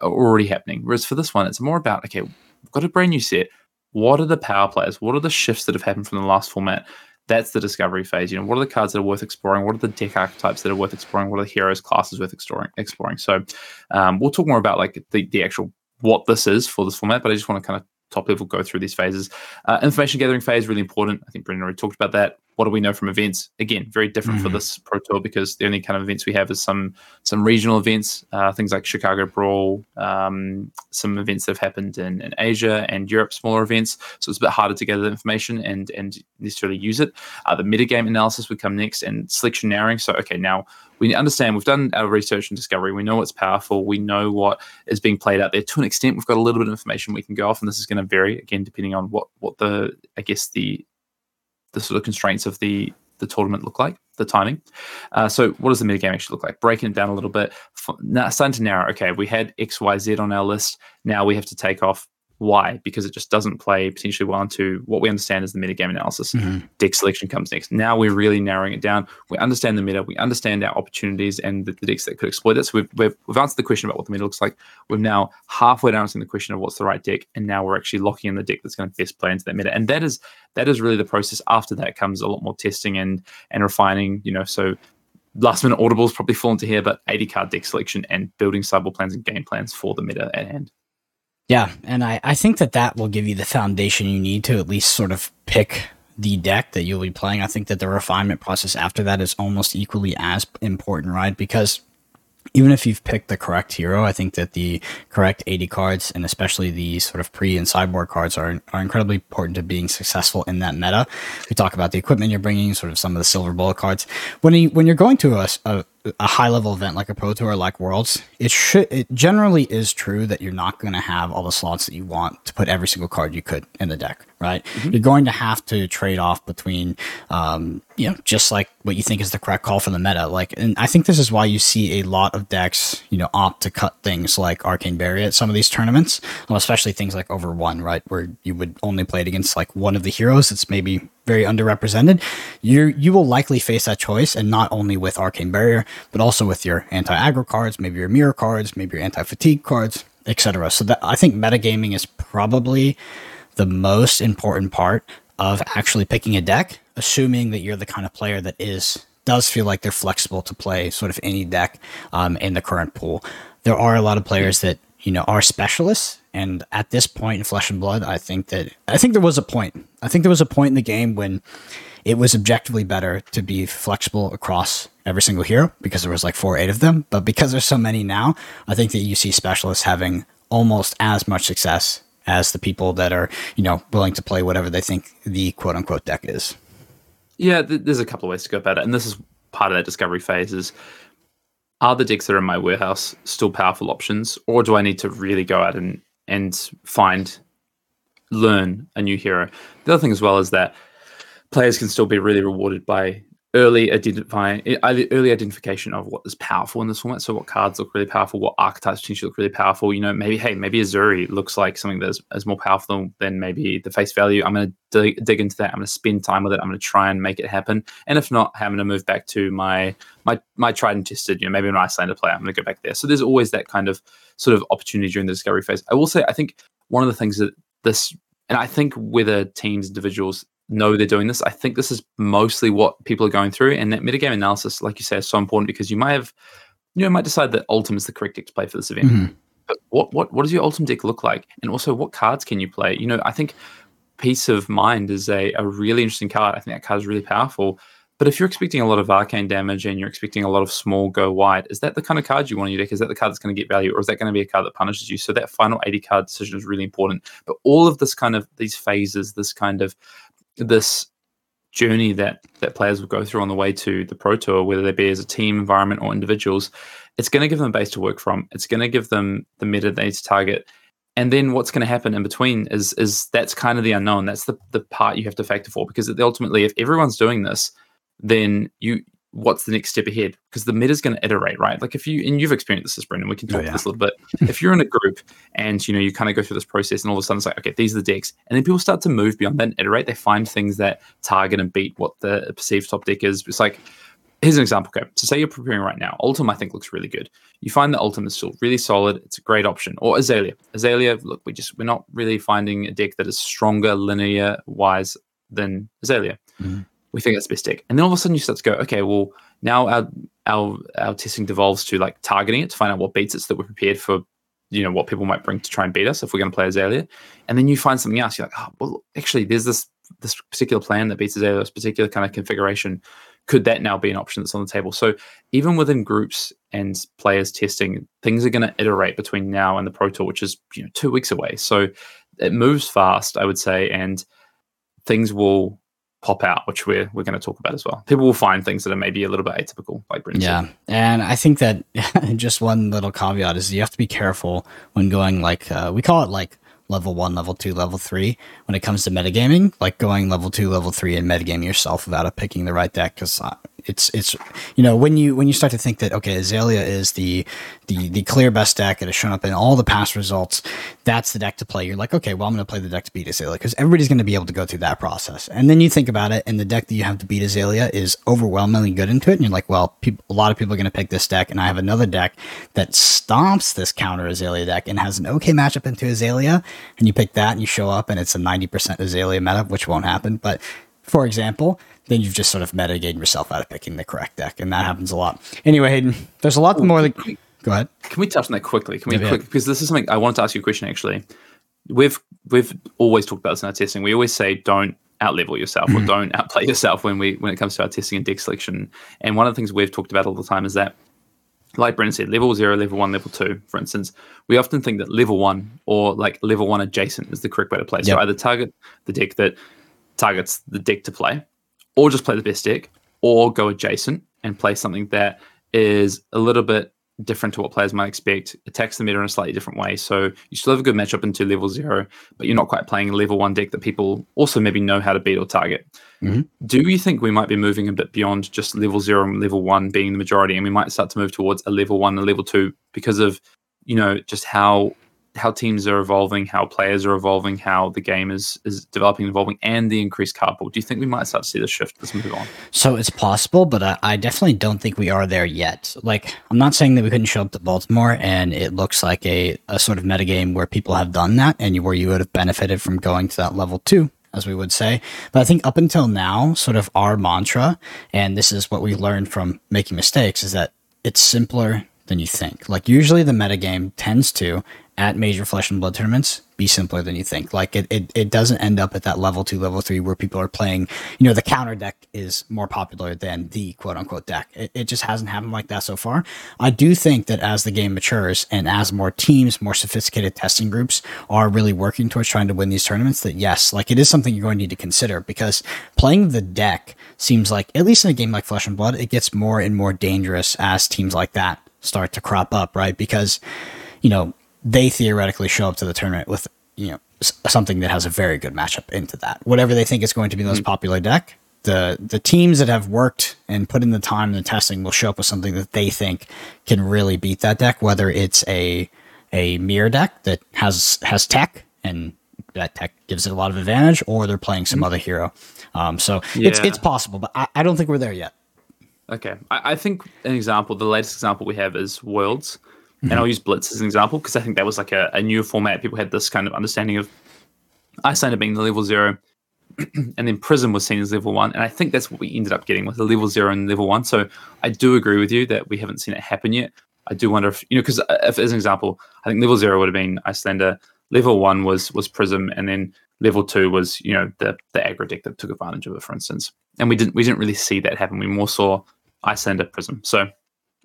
are already happening? Whereas for this one it's more about okay we've got a brand new set. What are the power players? What are the shifts that have happened from the last format that's the discovery phase. You know, what are the cards that are worth exploring? What are the deck archetypes that are worth exploring? What are the heroes classes worth exploring? Exploring. So, um, we'll talk more about like the the actual what this is for this format, but I just want to kind of top level go through these phases. Uh, information gathering phase really important. I think Brendan already talked about that. What do we know from events? Again, very different mm-hmm. for this Pro Tour because the only kind of events we have is some some regional events, uh, things like Chicago Brawl, um, some events that have happened in, in Asia and Europe, smaller events. So it's a bit harder to gather the information and and necessarily use it. Uh, the metagame analysis would come next, and selection narrowing. So okay, now we understand we've done our research and discovery. We know what's powerful. We know what is being played out there. To an extent, we've got a little bit of information we can go off, and this is going to vary again depending on what what the I guess the the sort of constraints of the the tournament look like, the timing. Uh, so, what does the metagame actually look like? Breaking it down a little bit, now starting to narrow. Okay, we had X, Y, Z on our list. Now we have to take off why? Because it just doesn't play potentially well into what we understand as the metagame analysis. Mm-hmm. Deck selection comes next. Now we're really narrowing it down. We understand the meta, we understand our opportunities and the, the decks that could exploit it. So we've, we've, we've, answered the question about what the meta looks like. We've now halfway down answering the question of what's the right deck, and now we're actually locking in the deck that's going to best play into that meta. And that is that is really the process. After that comes a lot more testing and and refining. You know, so last minute audibles probably fall into here, but 80 card deck selection and building sideboard plans and game plans for the meta at hand. Yeah, and I, I think that that will give you the foundation you need to at least sort of pick the deck that you'll be playing. I think that the refinement process after that is almost equally as important, right? Because even if you've picked the correct hero, I think that the correct 80 cards and especially the sort of pre and sideboard cards are, are incredibly important to being successful in that meta. We talk about the equipment you're bringing, sort of some of the silver bullet cards. When you, when you're going to a, a, a high level event like a pro tour like worlds it should it generally is true that you're not going to have all the slots that you want to put every single card you could in the deck right mm-hmm. you're going to have to trade off between um, you know just like what you think is the correct call for the meta like and i think this is why you see a lot of decks you know opt to cut things like arcane barrier at some of these tournaments well, especially things like over one right where you would only play it against like one of the heroes that's maybe very underrepresented, you you will likely face that choice, and not only with Arcane Barrier, but also with your anti-aggro cards, maybe your mirror cards, maybe your anti-fatigue cards, etc. So that I think metagaming is probably the most important part of actually picking a deck, assuming that you're the kind of player that is does feel like they're flexible to play sort of any deck um, in the current pool. There are a lot of players that you know are specialists and at this point in Flesh and Blood, I think that I think there was a point. I think there was a point in the game when it was objectively better to be flexible across every single hero because there was like four, eight of them. But because there's so many now, I think that you see specialists having almost as much success as the people that are, you know, willing to play whatever they think the quote unquote deck is. Yeah, th- there's a couple of ways to go about it, and this is part of that discovery phase. Is are the decks that are in my warehouse still powerful options, or do I need to really go out and and find learn a new hero. The other thing as well is that players can still be really rewarded by early identifying early identification of what is powerful in this format. So what cards look really powerful, what archetypes potentially look really powerful. You know, maybe hey, maybe Uzuri looks like something that is, is more powerful than maybe the face value. I'm going to dig, dig, into that. I'm going to spend time with it. I'm going to try and make it happen. And if not, I'm going to move back to my my my tried and tested. You know, maybe an Iyslander player. I'm going to go back there. So there's always that kind of sort of opportunity during the discovery phase. I will say, I think one of the things that this and I think whether teams, individuals, know they're doing this. I think this is mostly what people are going through, and that metagame analysis, like you say, is so important because you might have, you know, might decide that Oldhim is the correct deck to play for this event. Mm-hmm. But what what what does your Oldhim deck look like, and also what cards can you play? You know, I think Peace of Mind is a, a really interesting card. I think that card is really powerful. But if you're expecting a lot of arcane damage and you're expecting a lot of small go wide, is that the kind of card you want in your deck? Is that the card that's going to get value, or is that going to be a card that punishes you? So that final 80 card decision is really important. But all of this kind of these phases, this kind of this journey that that players will go through on the way to the pro tour whether they be as a team environment or individuals it's going to give them a base to work from. It's going to give them the meta they need to target. And then what's going to happen in between is is that's kind of the unknown. That's the, the part you have to factor for because ultimately if everyone's doing this then you what's the next step ahead? Because the meta is going to iterate right? Like if you and you've experienced this brendan we can talk oh, yeah. this a little bit. If you're in a group and you know you kind of go through this process and all of a sudden it's like okay these are the decks and then people start to move beyond that and iterate they find things that target and beat what the perceived top deck is. It's like here's an example okay? So say you're preparing right now Oldhim i think looks really good. You find that Oldhim is still really solid it's a great option. Or azalea. Azalea look we just we're not really finding a deck that is stronger linear wise than azalea. Mm-hmm we think that's deck. And then all of a sudden you start to go, okay, well now our our our testing devolves to like targeting it to find out what beats it so that we're prepared for you know what people might bring to try and beat us if we're going to play Azalea. And then you find something else. You're like, oh well, actually, there's this this particular plan that beats Azalea, this particular kind of configuration. Could that now be an option that's on the table? So even within groups and players testing, things are going to iterate between now and the Pro Tour, which is you know two weeks away. So it moves fast, I would say, and things will pop out, which we're we're going to talk about as well. People will find things that are maybe a little bit atypical, like Brendan Yeah, and I think that just one little caveat is you have to be careful when going like uh, we call it like level one, level two, level three when it comes to metagaming, like going level two, level three, and metagaming yourself without picking the right deck. Because uh, it's it's you know when you when you start to think that okay Azalea is the the the clear best deck it has shown up in all the past results that's the deck to play you're like okay well I'm going to play the deck to beat Azalea because everybody's going to be able to go through that process and then you think about it and the deck that you have to beat Azalea is overwhelmingly good into it and you're like well a lot of people are going to pick this deck and I have another deck that stomps this counter Azalea deck and has an okay matchup into Azalea and you pick that and you show up and it's a 90% Azalea meta which won't happen but for example, then you've just sort of metagated yourself out of picking the correct deck, and that happens a lot. Anyway, Hayden, there's a lot more. That, go ahead. Can we touch on that quickly? Can we yeah, quick because this is something I wanted to ask you a question actually. We've we've always talked about this in our testing. We always say don't outlevel yourself or mm-hmm. don't outplay yourself when we when it comes to our testing and deck selection. And one of the things we've talked about all the time is that like Brendan said, level zero, level one, level two, for instance, we often think that level one or like level one adjacent is the correct way to play. Yep. So either target the deck that targets the deck to play, or just play the best deck, or go adjacent and play something that is a little bit different to what players might expect, attacks the meta in a slightly different way. So you still have a good matchup into level zero, but you're not quite playing a level one deck that people also maybe know how to beat or target. Mm-hmm. Do you think we might be moving a bit beyond just level zero and level one being the majority, and we might start to move towards a level one and level two because of you know just how how teams are evolving, how players are evolving, how the game is is developing evolving, and the increased card pool. Do you think we might start to see the shift? Let's move on. So it's possible, but I, I, definitely don't think we are there yet. Like, I'm not saying that we couldn't show up to Baltimore and it looks like a, a sort of metagame where people have done that and where you would have benefited from going to that level too. as we would say. But I think up until now, sort of our mantra, and this is what we learned from making mistakes, is that it's simpler than you think. Like usually the metagame tends to, at major flesh and blood tournaments be simpler than you think. Like it, it, it doesn't end up at that level two, level three where people are playing, you know, the counter deck is more popular than the quote unquote deck. It, it just hasn't happened like that so far. I do think that as the game matures and as more teams, more sophisticated testing groups are really working towards trying to win these tournaments, that yes, like it is something you're going to need to consider because playing the deck seems like, at least in a game like Flesh and Blood, it gets more and more dangerous as teams like that start to crop up, right? Because, you know, they theoretically show up to the tournament with you know something that has a very good matchup into that. Whatever they think is going to be the most mm-hmm. popular deck, the the teams that have worked and put in the time and the testing will show up with something that they think can really beat that deck. Whether it's a a mirror deck that has has tech and that tech gives it a lot of advantage, or they're playing some mm-hmm. other hero. Um, so yeah. it's it's possible, but I, I, don't think we're there yet. Okay, I, I think an example, the latest example we have is Worlds Mm-hmm. And I'll use Blitz as an example because I think that was like a, a new format. People had this kind of understanding of Iyslander being the level zero, and then Prism was seen as level one. And I think that's what we ended up getting with the level zero and level one. So I do agree with you that we haven't seen it happen yet. I do wonder if you know because uh, if as an example, I think level zero would have been Iyslander, level one was was Prism, and then level two was you know the the aggro deck that took advantage of it, for instance. And we didn't we didn't really see that happen. We more saw Iyslander Prism. So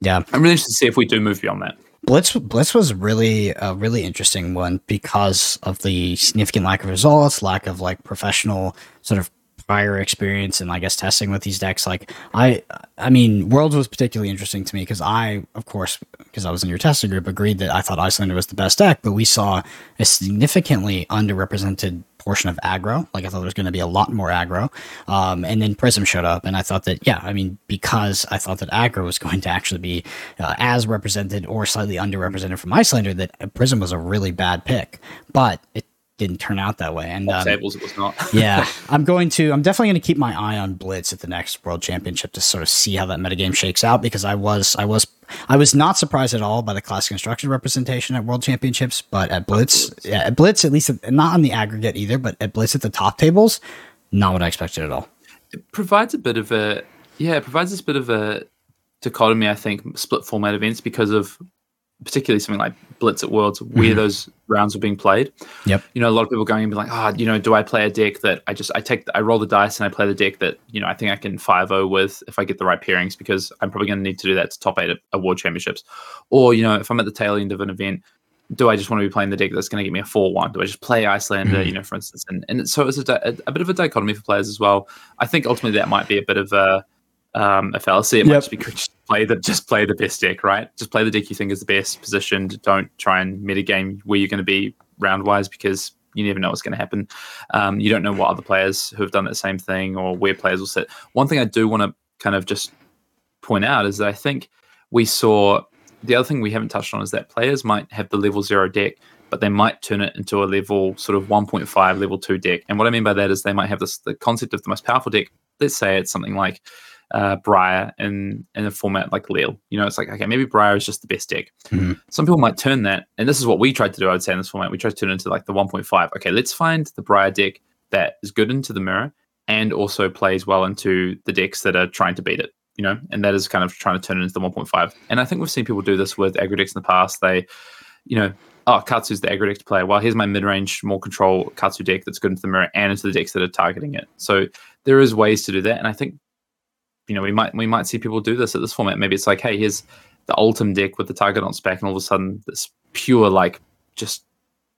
yeah, I'm really interested to see if we do move beyond that. Blitz Blitz was really a really interesting one because of the significant lack of results, lack of like professional sort of prior experience and I guess testing with these decks. Like I, I mean, Worlds was particularly interesting to me because I, of course, because I was in your testing group, agreed that I thought Iyslander was the best deck, but we saw a significantly underrepresented portion of aggro. Like I thought there was going to be a lot more aggro. Um, and then Prism showed up, and I thought that yeah, I mean because I thought that aggro was going to actually be uh, as represented or slightly underrepresented from Iyslander, that Prism was a really bad pick. But it didn't turn out that way. And um, tables, it was not. yeah, I'm going to. I'm definitely going to keep my eye on Blitz at the next World Championship to sort of see how that metagame shakes out because I was, I was, I was not surprised at all by the class construction representation at World Championships, but at Blitz, Blitz. yeah, at Blitz, at least not on the aggregate either, but at Blitz at the top tables, not what I expected at all. It provides a bit of a yeah, it provides this bit of a dichotomy, I think, split format events because of particularly something like Blitz at Worlds, where mm-hmm. those rounds were being played. Yep. You know, a lot of people going and be like, oh, you know, do I play a deck that I just I take I roll the dice and I play the deck that you know I think I can five zero with if I get the right pairings because I'm probably going to need to do that to top eight at World Championships, or you know, if I'm at the tail end of an event. Do I just want to be playing the deck that's going to get me a four one? Do I just play Iyslander, mm-hmm. you know, for instance? And and so it's a, a, a bit of a dichotomy for players as well. I think ultimately that might be a bit of a um, a fallacy. It yep. might just be play the just play the best deck, right? Just play the deck you think is the best positioned. Don't try and metagame where you're going to be round wise because you never know what's going to happen. Um, you don't know what other players who have done that same thing or where players will sit. One thing I do want to kind of just point out is that I think we saw the other thing we haven't touched on is that players might have the level zero deck, but they might turn it into a level sort of 1.5 level two deck. And what I mean by that is they might have this the concept of the most powerful deck. Let's say it's something like uh, Briar in in a format like Lille. You know, it's like okay, maybe Briar is just the best deck. Mm-hmm. Some people might turn that, and this is what we tried to do. I would say in this format, we tried to turn it into like the 1.5. Okay, let's find the Briar deck that is good into the mirror and also plays well into the decks that are trying to beat it. You know, and that is kind of trying to turn it into the 1.5. And I think we've seen people do this with aggro decks in the past. They, you know, oh, Katsu's the aggro deck to play. Well, here's my mid range, more control Katsu deck that's good into the mirror and into the decks that are targeting it. So there is ways to do that. And I think you know, we might we might see people do this at this format. Maybe it's like, hey, here's the Oldhim deck with the target on spec, and all of a sudden this pure like just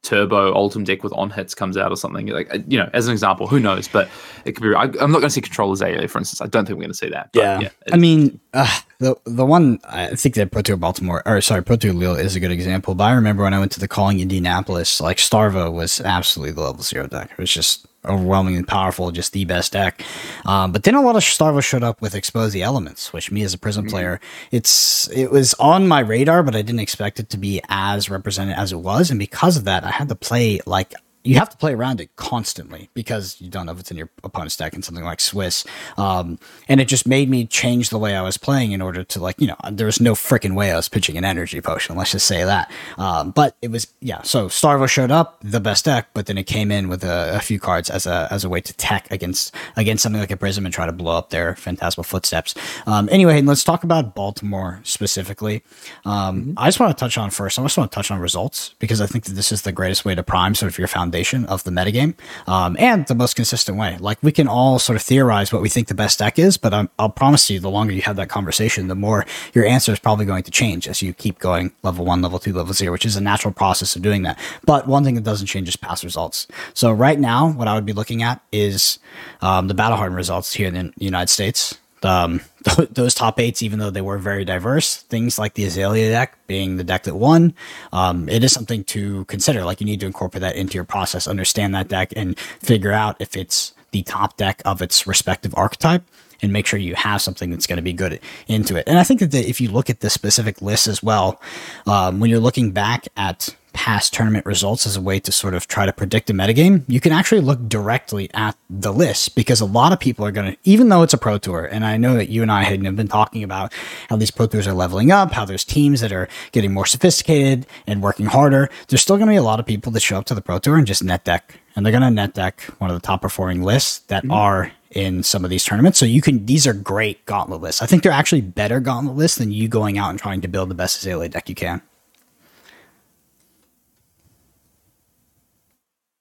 turbo Oldhim deck with on hits comes out or something. Like you know, as an example, who knows? But it could be. I, am not going to see Control Azalea, for instance. I don't think we're going to see that. yeah, yeah I mean, uh, the the one I think that Pro Tour Baltimore or sorry, Pro Tour Lille is a good example. But I remember when I went to the calling Indianapolis, like Starvo was absolutely the level zero deck. It was just overwhelmingly powerful, just the best deck. Um, but then a lot of Starvo showed up with expose the elements, which me as a Prism mm-hmm. player, it's it was on my radar, but I didn't expect it to be as represented as it was, and because of that, I had to play like you have to play around it constantly because you don't know if it's in your opponent's deck and something like Swiss. Um, and it just made me change the way I was playing in order to like, you know, there was no freaking way I was pitching an energy potion. Let's just say that. Um, but it was, yeah. So Starvo showed up, the best deck, but then it came in with a, a, few cards as a, as a way to tech against, against something like a Prism and try to blow up their Phantasmal Footsteps. Um, anyway, let's talk about Baltimore specifically. Um, mm-hmm. I just want to touch on first, I just want to touch on results because I think that this is the greatest way to prime sort of your foundation of the metagame um, and the most consistent way. Like we can all sort of theorize what we think the best deck is, but I'm, I'll promise you, the longer you have that conversation, the more your answer is probably going to change as you keep going level one, level two, level zero, which is a natural process of doing that. But one thing that doesn't change is past results. So right now, what I would be looking at is um, the battle hardened results here in the United States um, th- those top eights, even though they were very diverse, things like the Azalea deck being the deck that won, um, it is something to consider. Like you need to incorporate that into your process, understand that deck, and figure out if it's the top deck of its respective archetype and make sure you have something that's going to be good into it. And I think that the, if you look at the specific list as well, um, when you're looking back at past tournament results as a way to sort of try to predict a metagame, you can actually look directly at the list because a lot of people are going to, even though it's a pro tour, and I know that you and I had been talking about how these pro tours are leveling up, how there's teams that are getting more sophisticated and working harder, there's still going to be a lot of people that show up to the pro tour and just net deck. And they're going to net deck one of the top performing lists that mm-hmm. are in some of these tournaments. So you can, these are great gauntlet lists. I think they're actually better gauntlet lists than you going out and trying to build the best Azalea deck you can.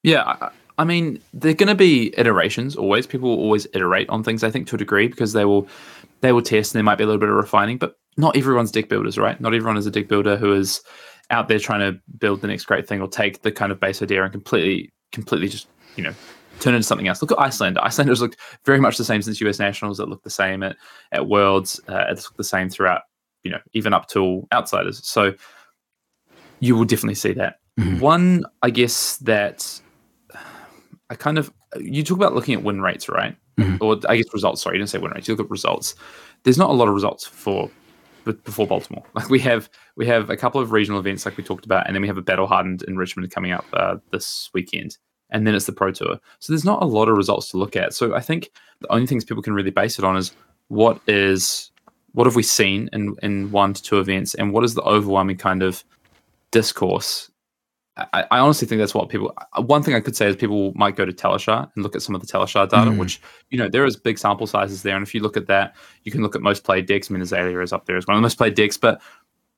Yeah, I, I mean, they're going to be iterations always. People will always iterate on things, I think, to a degree, because they will they will test and there might be a little bit of refining. But not everyone's deck builders, right? Not everyone is a deck builder who is out there trying to build the next great thing or take the kind of base idea and completely, completely just you know turn it into something else. Look at Iyslander. Iyslander's looked very much the same since US Nationals. It looked the same at at Worlds. Uh, it's looked the same throughout, you know, even up till outsiders. So you will definitely see that. Mm-hmm. One, I guess that I kind of you talk about looking at win rates, right? Mm-hmm. Or I guess results. Sorry, you didn't say win rates. You look at results. There's not a lot of results for before Baltimore. Like we have we have a couple of regional events, like we talked about, and then we have a battle hardened in Richmond coming up uh, this weekend, and then it's the Pro Tour. So there's not a lot of results to look at. So I think the only things people can really base it on is what is what have we seen in in one to two events, and what is the overwhelming kind of discourse I, I, honestly think that's what people. Uh, one thing I could say is people might go to Talishar and look at some of the Talishar data, mm. which you know there is big sample sizes there, and if you look at that, you can look at most played decks. I mean, Azalea is up there as one of the most played decks, but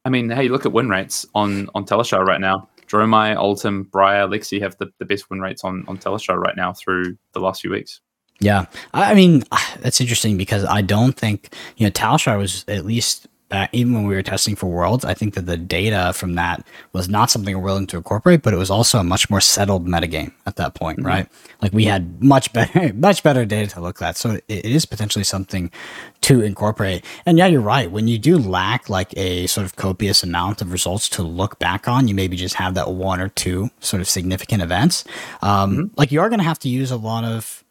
I mean, hey, look at win rates on on Talishar right now. Dromai, Oldhim, Briar, Lexi have the, the best win rates on on Talishar right now through the last few weeks. Yeah, I mean that's interesting because I don't think you know Talishar was at least uh, even when we were testing for worlds, I think that the data from that was not something we're willing to incorporate, but it was also a much more settled metagame at that point, mm-hmm. right? Like we had much better, much better data to look at. So it, it is potentially something to incorporate. And yeah, you're right. When you do lack like a sort of copious amount of results to look back on, you maybe just have that one or two sort of significant events. Um, mm-hmm. Like you are going to have to use a lot of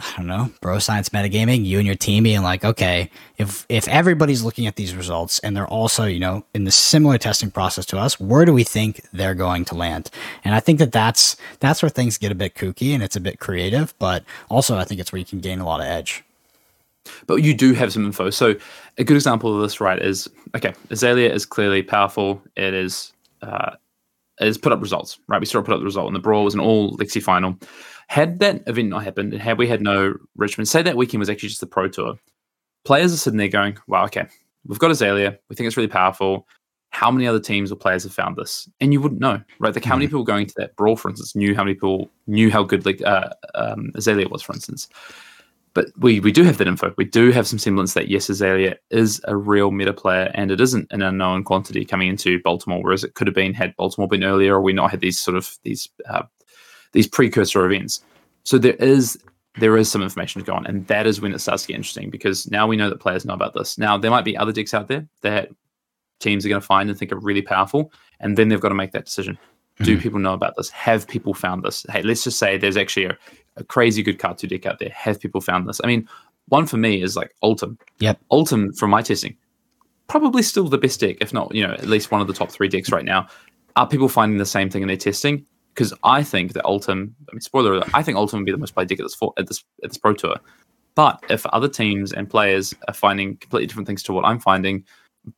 I don't know, bro science metagaming, you and your team being like, okay, if if everybody's looking at these results and they're also, you know, in the similar testing process to us, where do we think they're going to land? And I think that that's that's where things get a bit kooky and it's a bit creative, but also I think it's where you can gain a lot of edge. But you do have some info. So a good example of this, right, is okay, Azalea is clearly powerful. It is uh, has put up results, right? We saw it put up the result, and the brawl was an all Lexi final. Had that event not happened, and had we had no Richmond, say that weekend was actually just the Pro Tour, players are sitting there going, wow, okay, we've got Azalea. We think it's really powerful. How many other teams or players have found this? And you wouldn't know, right? Like how many mm. people going to that brawl, for instance, knew how many people knew how good like uh, um, Azalea was, for instance. But we we do have that info. We do have some semblance that yes, Azalea is a real meta player, and it isn't an unknown quantity coming into Baltimore, whereas it could have been had Baltimore been earlier, or we not had these sort of these uh, these precursor events. So there is there is some information to go on, and that is when it starts to get interesting because now we know that players know about this. Now there might be other decks out there that teams are going to find and think are really powerful, and then they've got to make that decision. Mm-hmm. Do people know about this? Have people found this? Hey, let's just say there's actually a, a crazy good card two deck out there. Have people found this? I mean, one for me is like Oldhim. Yep. Oldhim from my testing, probably still the best deck, if not, you know, at least one of the top three decks right now. Are people finding the same thing in their testing? Because I think that Oldhim, I mean, spoiler alert, I think Oldhim would be the most played deck at this, at this at this Pro Tour. But if other teams and players are finding completely different things to what I'm finding,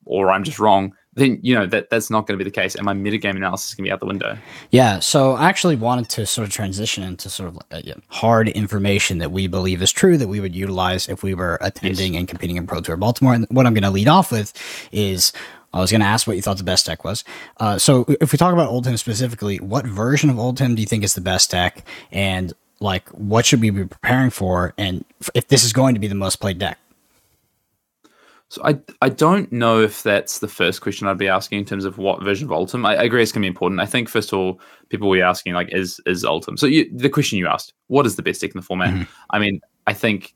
or I'm just wrong, then you know that that's not going to be the case, and my metagame analysis is going to be out the window. Yeah, so I actually wanted to sort of transition into sort of like uh, hard information that we believe is true that we would utilize if we were attending yes. and competing in Pro Tour Baltimore. And what I'm going to lead off with is I was going to ask what you thought the best deck was. Uh, so if we talk about Oldhim specifically, what version of Oldhim do you think is the best deck, and like what should we be preparing for, and if this is going to be the most played deck? So I I don't know if that's the first question I'd be asking in terms of what version of Oldhim. I, I agree it's going to be important. I think first of all, people will be asking like, is is Oldhim? So you, the question you asked, what is the best deck in the format? Mm-hmm. I mean, I think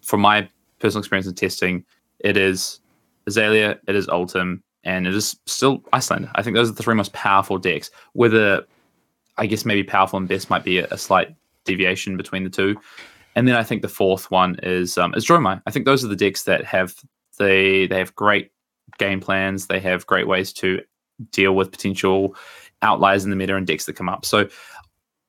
from my personal experience in testing, it is Azalea, it is Oldhim, and it is still Iyslander. I think those are the three most powerful decks. Whether I guess maybe powerful and best might be a, a slight deviation between the two. And then I think the fourth one is um, is Dromai. I think those are the decks that have they they have great game plans. They have great ways to deal with potential outliers in the meta and decks that come up. So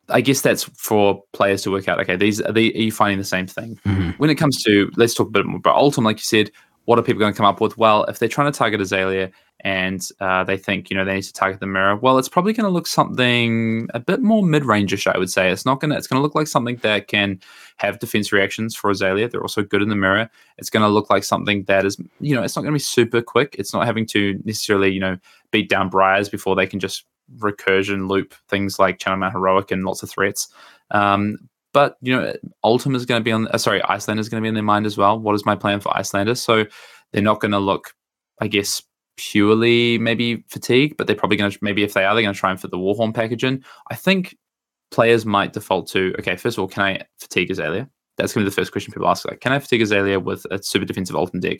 I guess that's for players to work out. Okay, these are, they, are you finding the same thing? Mm-hmm. When it comes to let's talk a bit more about Oldhim, Like you said, what are people going to come up with? Well, if they're trying to target Azalea and uh, they think you know they need to target the mirror, well, it's probably going to look something a bit more mid-rangish. I would say it's not going to. It's going to look like something that can have defense reactions for Azalea. They're also good in the mirror. It's going to look like something that is you know it's not going to be super quick. It's not having to necessarily you know beat down Briars before they can just recursion loop things like Channel Mount Heroic and lots of threats. Um, but you know, Oldhim is going to be on. Uh, sorry, Iyslander is going to be in their mind as well. What is my plan for Iyslanders? So they're not going to look, I guess, purely maybe fatigue, but they're probably going to maybe if they are, they're going to try and fit the Warhorn package in. I think players might default to okay. First of all, can I fatigue Azalea? That's going to be the first question people ask. Like, can I fatigue Azalea with a super defensive Oldhim deck?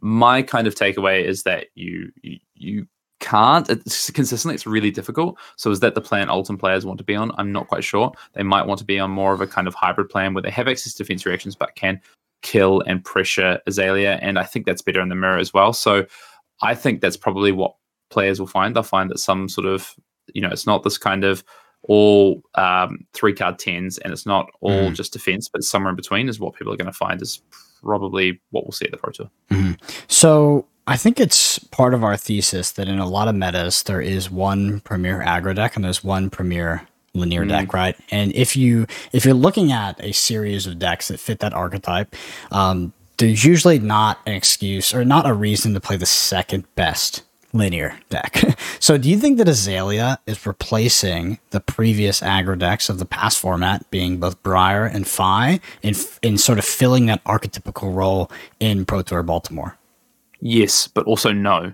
My kind of takeaway is that you, you can't. It's consistently, it's really difficult. So is that the plan Oldhim players want to be on? I'm not quite sure. They might want to be on more of a kind of hybrid plan where they have access to defense reactions but can kill and pressure Azalea. And I think that's better in the mirror as well. So I think that's probably what players will find. They'll find that some sort of, you know, it's not this kind of all um, three card tens and it's not all mm. just defense, but somewhere in between is what people are going to find is probably what we'll see at the Pro Tour. Mm-hmm. So I think it's part of our thesis that in a lot of metas there is one premier aggro deck and there's one premier linear mm. deck, right? And if you if you're looking at a series of decks that fit that archetype, um, there's usually not an excuse or not a reason to play the second best linear deck. so do you think that Azalea is replacing the previous aggro decks of the past format, being both Briar and Fai, in, in sort of filling that archetypical role in Pro Tour Baltimore? Yes, but also no.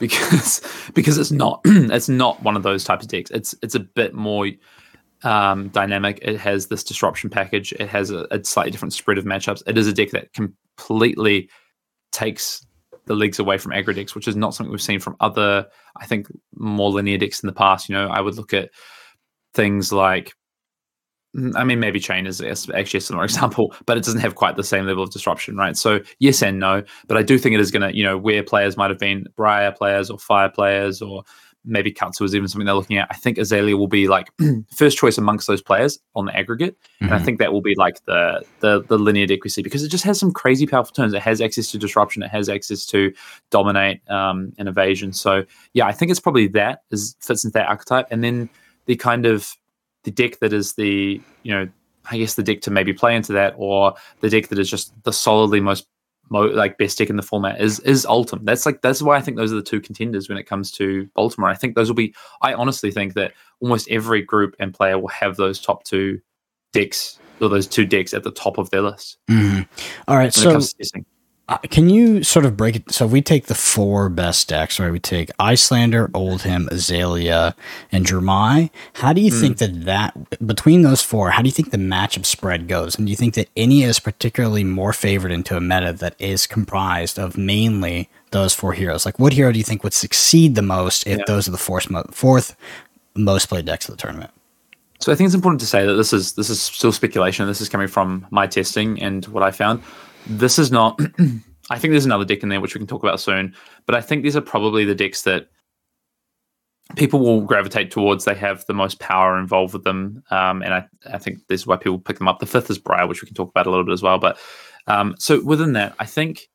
Because because it's not it's not one of those types of decks. It's it's a bit more um, dynamic. It has this disruption package. It has a, a slightly different spread of matchups. It is a deck that completely takes the legs away from aggro decks, which is not something we've seen from other, I think, more linear decks in the past. You know, I would look at things like, I mean, maybe Chane is actually a similar example, but it doesn't have quite the same level of disruption, right? So yes and no, but I do think it is going to, you know, where players might have been Briar players or Fai players or maybe Katsu is even something they're looking at. I think Azalea will be like first choice amongst those players on the aggregate, mm-hmm. and I mm-hmm. think that will be like the the the linear deck we see because it just has some crazy powerful turns. It has access to disruption. It has access to dominate um, and evasion. So yeah, I think it's probably that is fits into that archetype, and then the kind of the deck that is the you know I guess the deck to maybe play into that, or the deck that is just the solidly most mo- like best deck in the format is is Oldhim. That's like that's why I think those are the two contenders when it comes to Baltimore. I think those will be. I honestly think that almost every group and player will have those top two decks or those two decks at the top of their list. Mm-hmm. All right, so uh, can you sort of break it? So if we take the four best decks, right? We take Iyslander, Oldhim, Azalea, and Dromai. How do you mm. think that that between those four, how do you think the matchup spread goes? And do you think that any is particularly more favored into a meta that is comprised of mainly those four heroes? Like, what hero do you think would succeed the most if yeah. those are the fourth, fourth most played decks of the tournament? So I think it's important to say that this is this is still speculation. This is coming from my testing and what I found. This is not. I think there's another deck in there which we can talk about soon, but I think these are probably the decks that people will gravitate towards. They have the most power involved with them, um, and I, I think this is why people pick them up. The fifth is Briar, which we can talk about a little bit as well. But um, so within that, I think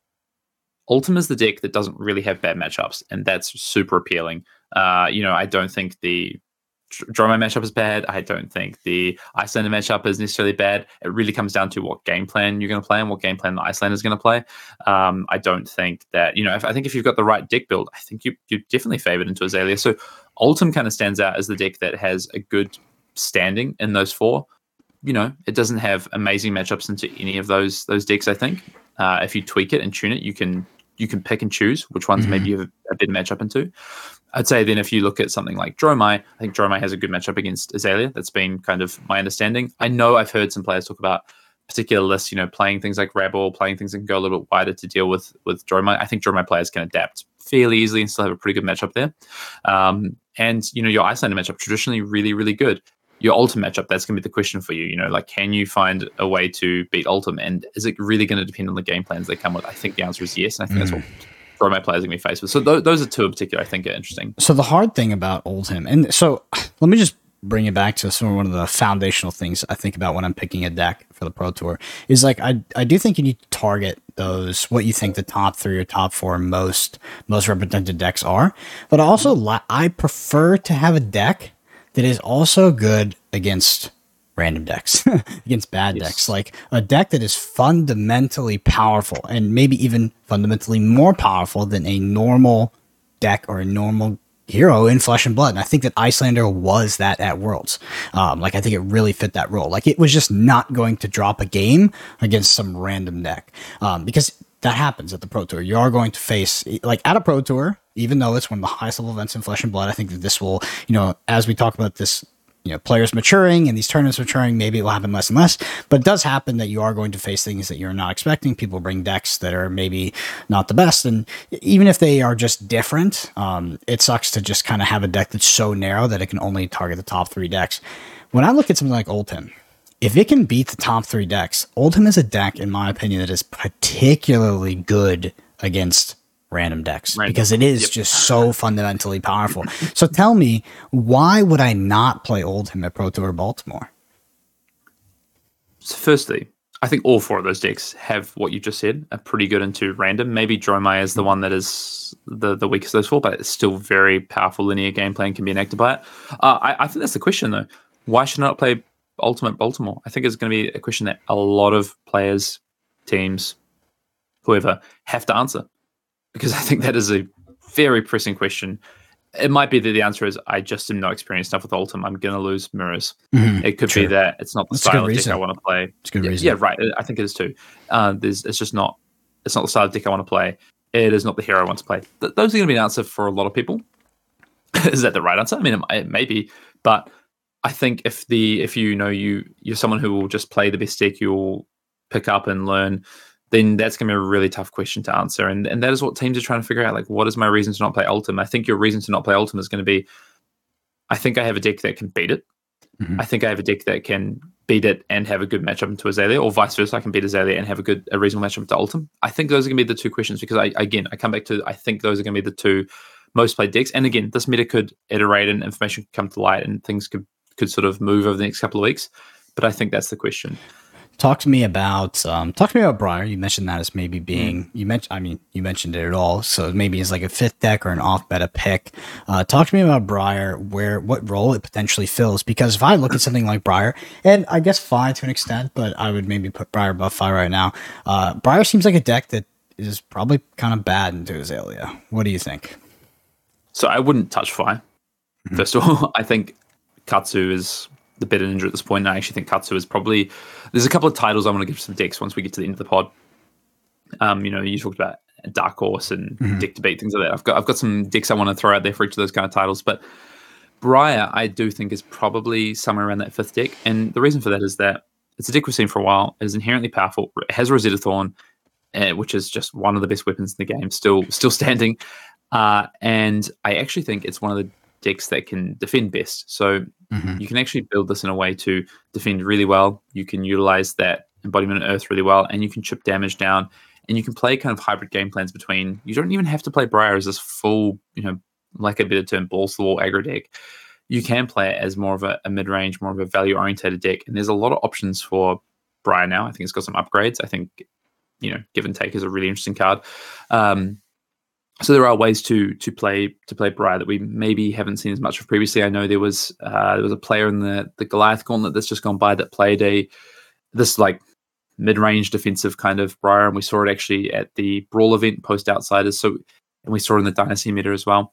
Oldhim is the deck that doesn't really have bad matchups, and that's super appealing. Uh, you know, I don't think the Dromai matchup is bad. I don't think the Iyslander matchup is necessarily bad. It really comes down to what game plan you're going to play and what game plan the Iyslander is going to play. Um, I don't think that you know. If, I think if you've got the right deck build, I think you you're definitely favored into Azalea. So Oldhim kind of stands out as the deck that has a good standing in those four. You know, it doesn't have amazing matchups into any of those those decks. I think uh, if you tweak it and tune it, you can you can pick and choose which ones mm-hmm. maybe you have a better matchup into. I'd say then if you look at something like Dromai, I think Dromai has a good matchup against Azalea. That's been kind of my understanding. I know I've heard some players talk about particular lists, you know, playing things like Rabble, playing things that can go a little bit wider to deal with with Dromai. I think Dromai players can adapt fairly easily and still have a pretty good matchup there. Um, and you know, your Iyslander matchup traditionally really, really good. Your Oldhim matchup, that's gonna be the question for you. You know, like can you find a way to beat Oldhim? And is it really going to depend on the game plans they come with? I think the answer is yes. And I think mm. that's what for my players to be faced with. So th- those are two in particular I think are interesting. So the hard thing about Oldhim, and so let me just bring it back to some of one of the foundational things I think about when I'm picking a deck for the Pro Tour is like I I do think you need to target those what you think the top three or top four most most represented decks are, but also li- I prefer to have a deck that is also good against random decks against bad yes. decks. Like a deck that is fundamentally powerful and maybe even fundamentally more powerful than a normal deck or a normal hero in Flesh and Blood. And I think that Iyslander was that at Worlds. Um, like I think it really fit that role. Like it was just not going to drop a game against some random deck um, because that happens at the Pro Tour. You are going to face like at a Pro Tour. Even though it's one of the highest level events in Flesh and Blood, I think that this will, you know, as we talk about this you know players maturing and these tournaments maturing maybe it will happen less and less but it does happen that you are going to face things that you're not expecting. People bring decks that are maybe not the best and even if they are just different um, it sucks to just kind of have a deck that's so narrow that it can only target the top three decks. When i look at something like oldhim if it can beat the top three decks oldhim is a deck in my opinion that is particularly good against random decks random. because it is yep. just so fundamentally powerful. So tell me, why would I not play Oldhim at Pro Tour Baltimore? So firstly, I think all four of those decks have what you just said, are pretty good into random. Maybe Dromai is the one that is the, the weakest of those four, but it's still very powerful linear gameplay and can be enacted by it. Uh, I, I think that's the question though. Why should I not play Ultimate Baltimore? I think it's going to be a question that a lot of players, teams, whoever have to answer because I think that is a very pressing question it might be that the answer is I just am not experienced enough with Oldhim. I'm going to lose mirrors. Mm-hmm. It could be that it's not the That's style of deck I want to play. It's good yeah, reason. Yeah, right. I think it is too. Uh, there's, it's just not. It's not the style of deck I want to play. It is not the hero I want to play. Th- those are going to be an answer for a lot of people. is that the right answer? I mean, it, it may be, but I think if the if you know you you're someone who will just play the best deck, you'll pick up and learn then that's going to be a really tough question to answer. And and that is what teams are trying to figure out. Like, what is my reason to not play Oldhim? I think your reason to not play Oldhim is going to be, I think I have a deck that can beat it. Mm-hmm. I think I have a deck that can beat it and have a good matchup into Azalea, or vice versa. I can beat Azalea and have a good, a reasonable matchup into Oldhim. I think those are going to be the two questions because I, again, I come back to, I think those are going to be the two most played decks. And again, this meta could iterate and information could come to light and things could, could sort of move over the next couple of weeks. But I think that's the question. Talk to me about um, talk to me about Briar. You mentioned that as maybe being mm. you mentioned. I mean, you mentioned it at all. So maybe it's like a fifth deck or an off meta pick. Uh, talk to me about Briar. Where what role it potentially fills? Because if I look at something like Briar, and I guess Fai to an extent, but I would maybe put Briar above Fai right now. Uh, Briar seems like a deck that is probably kind of bad into Azalea. What do you think? So I wouldn't touch Fai. Mm-hmm. First of all, I think Katsu is the better ninja at this point. And I actually think Katsu is probably. There's a couple of titles I want to give some decks once we get to the end of the pod. Um, you know, you talked about Dark Horse and mm-hmm. Deck Debate things like that. I've got I've got some decks I want to throw out there for each of those kind of titles, but Briar I do think is probably somewhere around that fifth deck, and the reason for that is that it's a deck we've seen for a while. It is inherently powerful. It has Rosetta Thorn, uh, which is just one of the best weapons in the game, still still standing. Uh, and I actually think it's one of the decks that can defend best. So mm-hmm. you can actually build this in a way to defend really well. You can utilize that embodiment of Earth really well, and you can chip damage down. And you can play kind of hybrid game plans between. You don't even have to play Briar as this full, you know, like a bit of term, balls to the wall aggro deck. You can play it as more of a, a mid range, more of a value oriented deck. And there's a lot of options for Briar now. I think it's got some upgrades. I think, you know, give and take is a really interesting card. Um, so there are ways to to play to play Briar that we maybe haven't seen as much of previously. I know there was uh, there was a player in the the Goliath Gauntlet that's just gone by that played a this like mid range defensive kind of Briar, and we saw it actually at the Brawl event post Outsiders. So and we saw it in the Dynasty meter as well.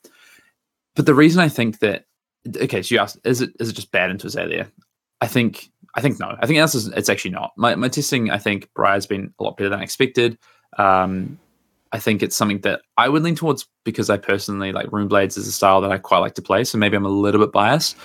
But the reason I think that okay, so you asked, is it is it just bad into Azalea? I think I think no. I think answer is it's actually not. My my testing, I think Briar's been a lot better than I expected. Um, I think it's something that I would lean towards because I personally like Runeblades is a style that I quite like to play. So maybe I'm a little bit biased,